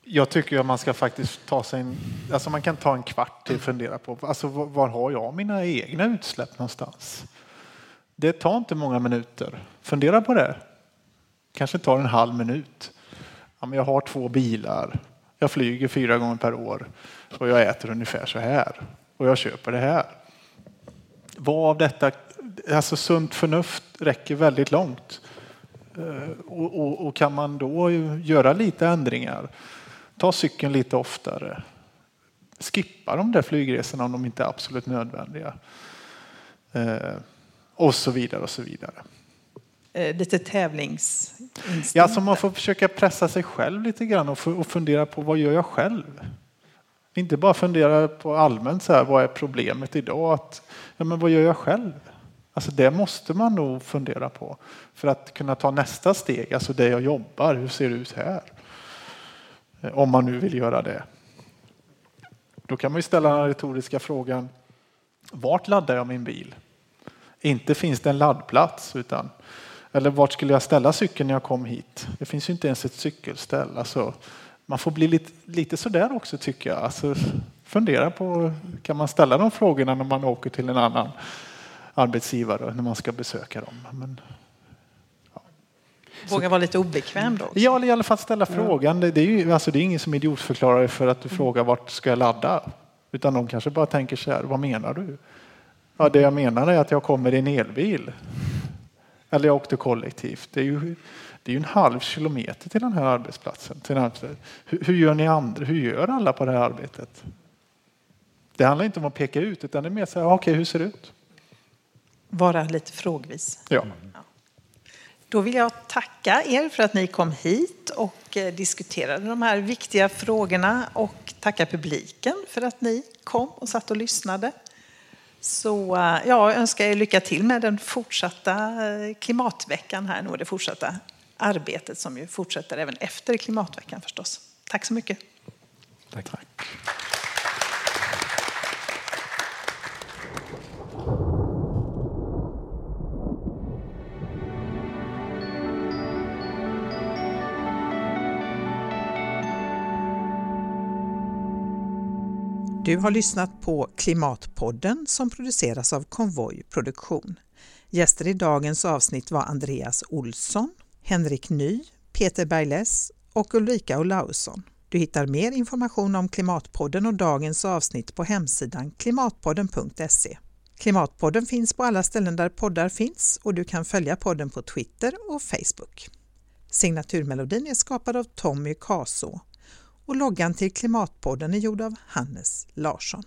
Jag tycker att man ska faktiskt ta sig en, alltså man kan ta en kvart till att fundera på alltså var har jag mina egna utsläpp någonstans? Det tar inte många minuter. Fundera på det. Kanske tar en halv minut. Ja, men jag har två bilar. Jag flyger fyra gånger per år och jag äter ungefär så här och jag köper det här. Vad av detta, alltså sunt förnuft räcker väldigt långt. Eh, och, och, och, kan man då göra lite ändringar, ta cykeln lite oftare, skippa de där flygresorna om de inte är absolut nödvändiga. Eh, och så vidare och så vidare. Eh, lite tävlingsinstinkt? Ja, alltså man får försöka pressa sig själv lite grann och fundera på vad gör jag själv? Inte bara fundera på allmänt så här, vad är problemet idag? Att, ja, men vad gör jag själv? Alltså det måste man nog fundera på för att kunna ta nästa steg, alltså det jag jobbar, hur ser det ut här? Eh, om man nu vill göra det. Då kan man ju ställa den retoriska frågan, vart laddar jag min bil? Inte finns det en laddplats, utan eller vart skulle jag ställa cykeln när jag kom hit? Det finns ju inte ens ett cykelställ. Alltså, man får bli lite, lite sådär också tycker jag. Alltså, fundera på, kan man ställa de frågorna när man åker till en annan arbetsgivare när man ska besöka dem? Men, ja. Våga vara lite obekväm då? Ja, i alla fall ställa frågan. Det är ju alltså, det är ingen som idiotförklarar för att du mm. frågar vart ska jag ladda? Utan de kanske bara tänker så här, vad menar du? Ja, det jag menar är att jag kommer i en elbil. Eller jag åkte kollektivt. Det är ju, det är ju en halv kilometer till den här arbetsplatsen. Till den här, hur, hur, gör ni andra? Hur gör alla på det här arbetet? Det handlar inte om att peka ut utan det är mer så här, okej, okay, hur ser det ut? Vara lite frågvis. Ja. Då vill jag tacka er för att ni kom hit och eh, diskuterade de här viktiga frågorna och tacka publiken för att ni kom och satt och lyssnade. Så eh, ja, jag önskar er lycka till med den fortsatta eh, klimatveckan här nu och det fortsatta arbetet som ju fortsätter även efter klimatveckan förstås. Tack så mycket. Tack. Tack. Du har lyssnat på Klimatpodden som produceras av Konvoj Produktion. Gäster i dagens avsnitt var Andreas Olsson, Henrik Ny, Peter Bergles och Ulrika Olausson. Du hittar mer information om Klimatpodden och dagens avsnitt på hemsidan klimatpodden.se. Klimatpodden finns på alla ställen där poddar finns och du kan följa podden på Twitter och Facebook. Signaturmelodin är skapad av Tommy Kaso och loggan till Klimatpodden är gjord av Hannes Larsson.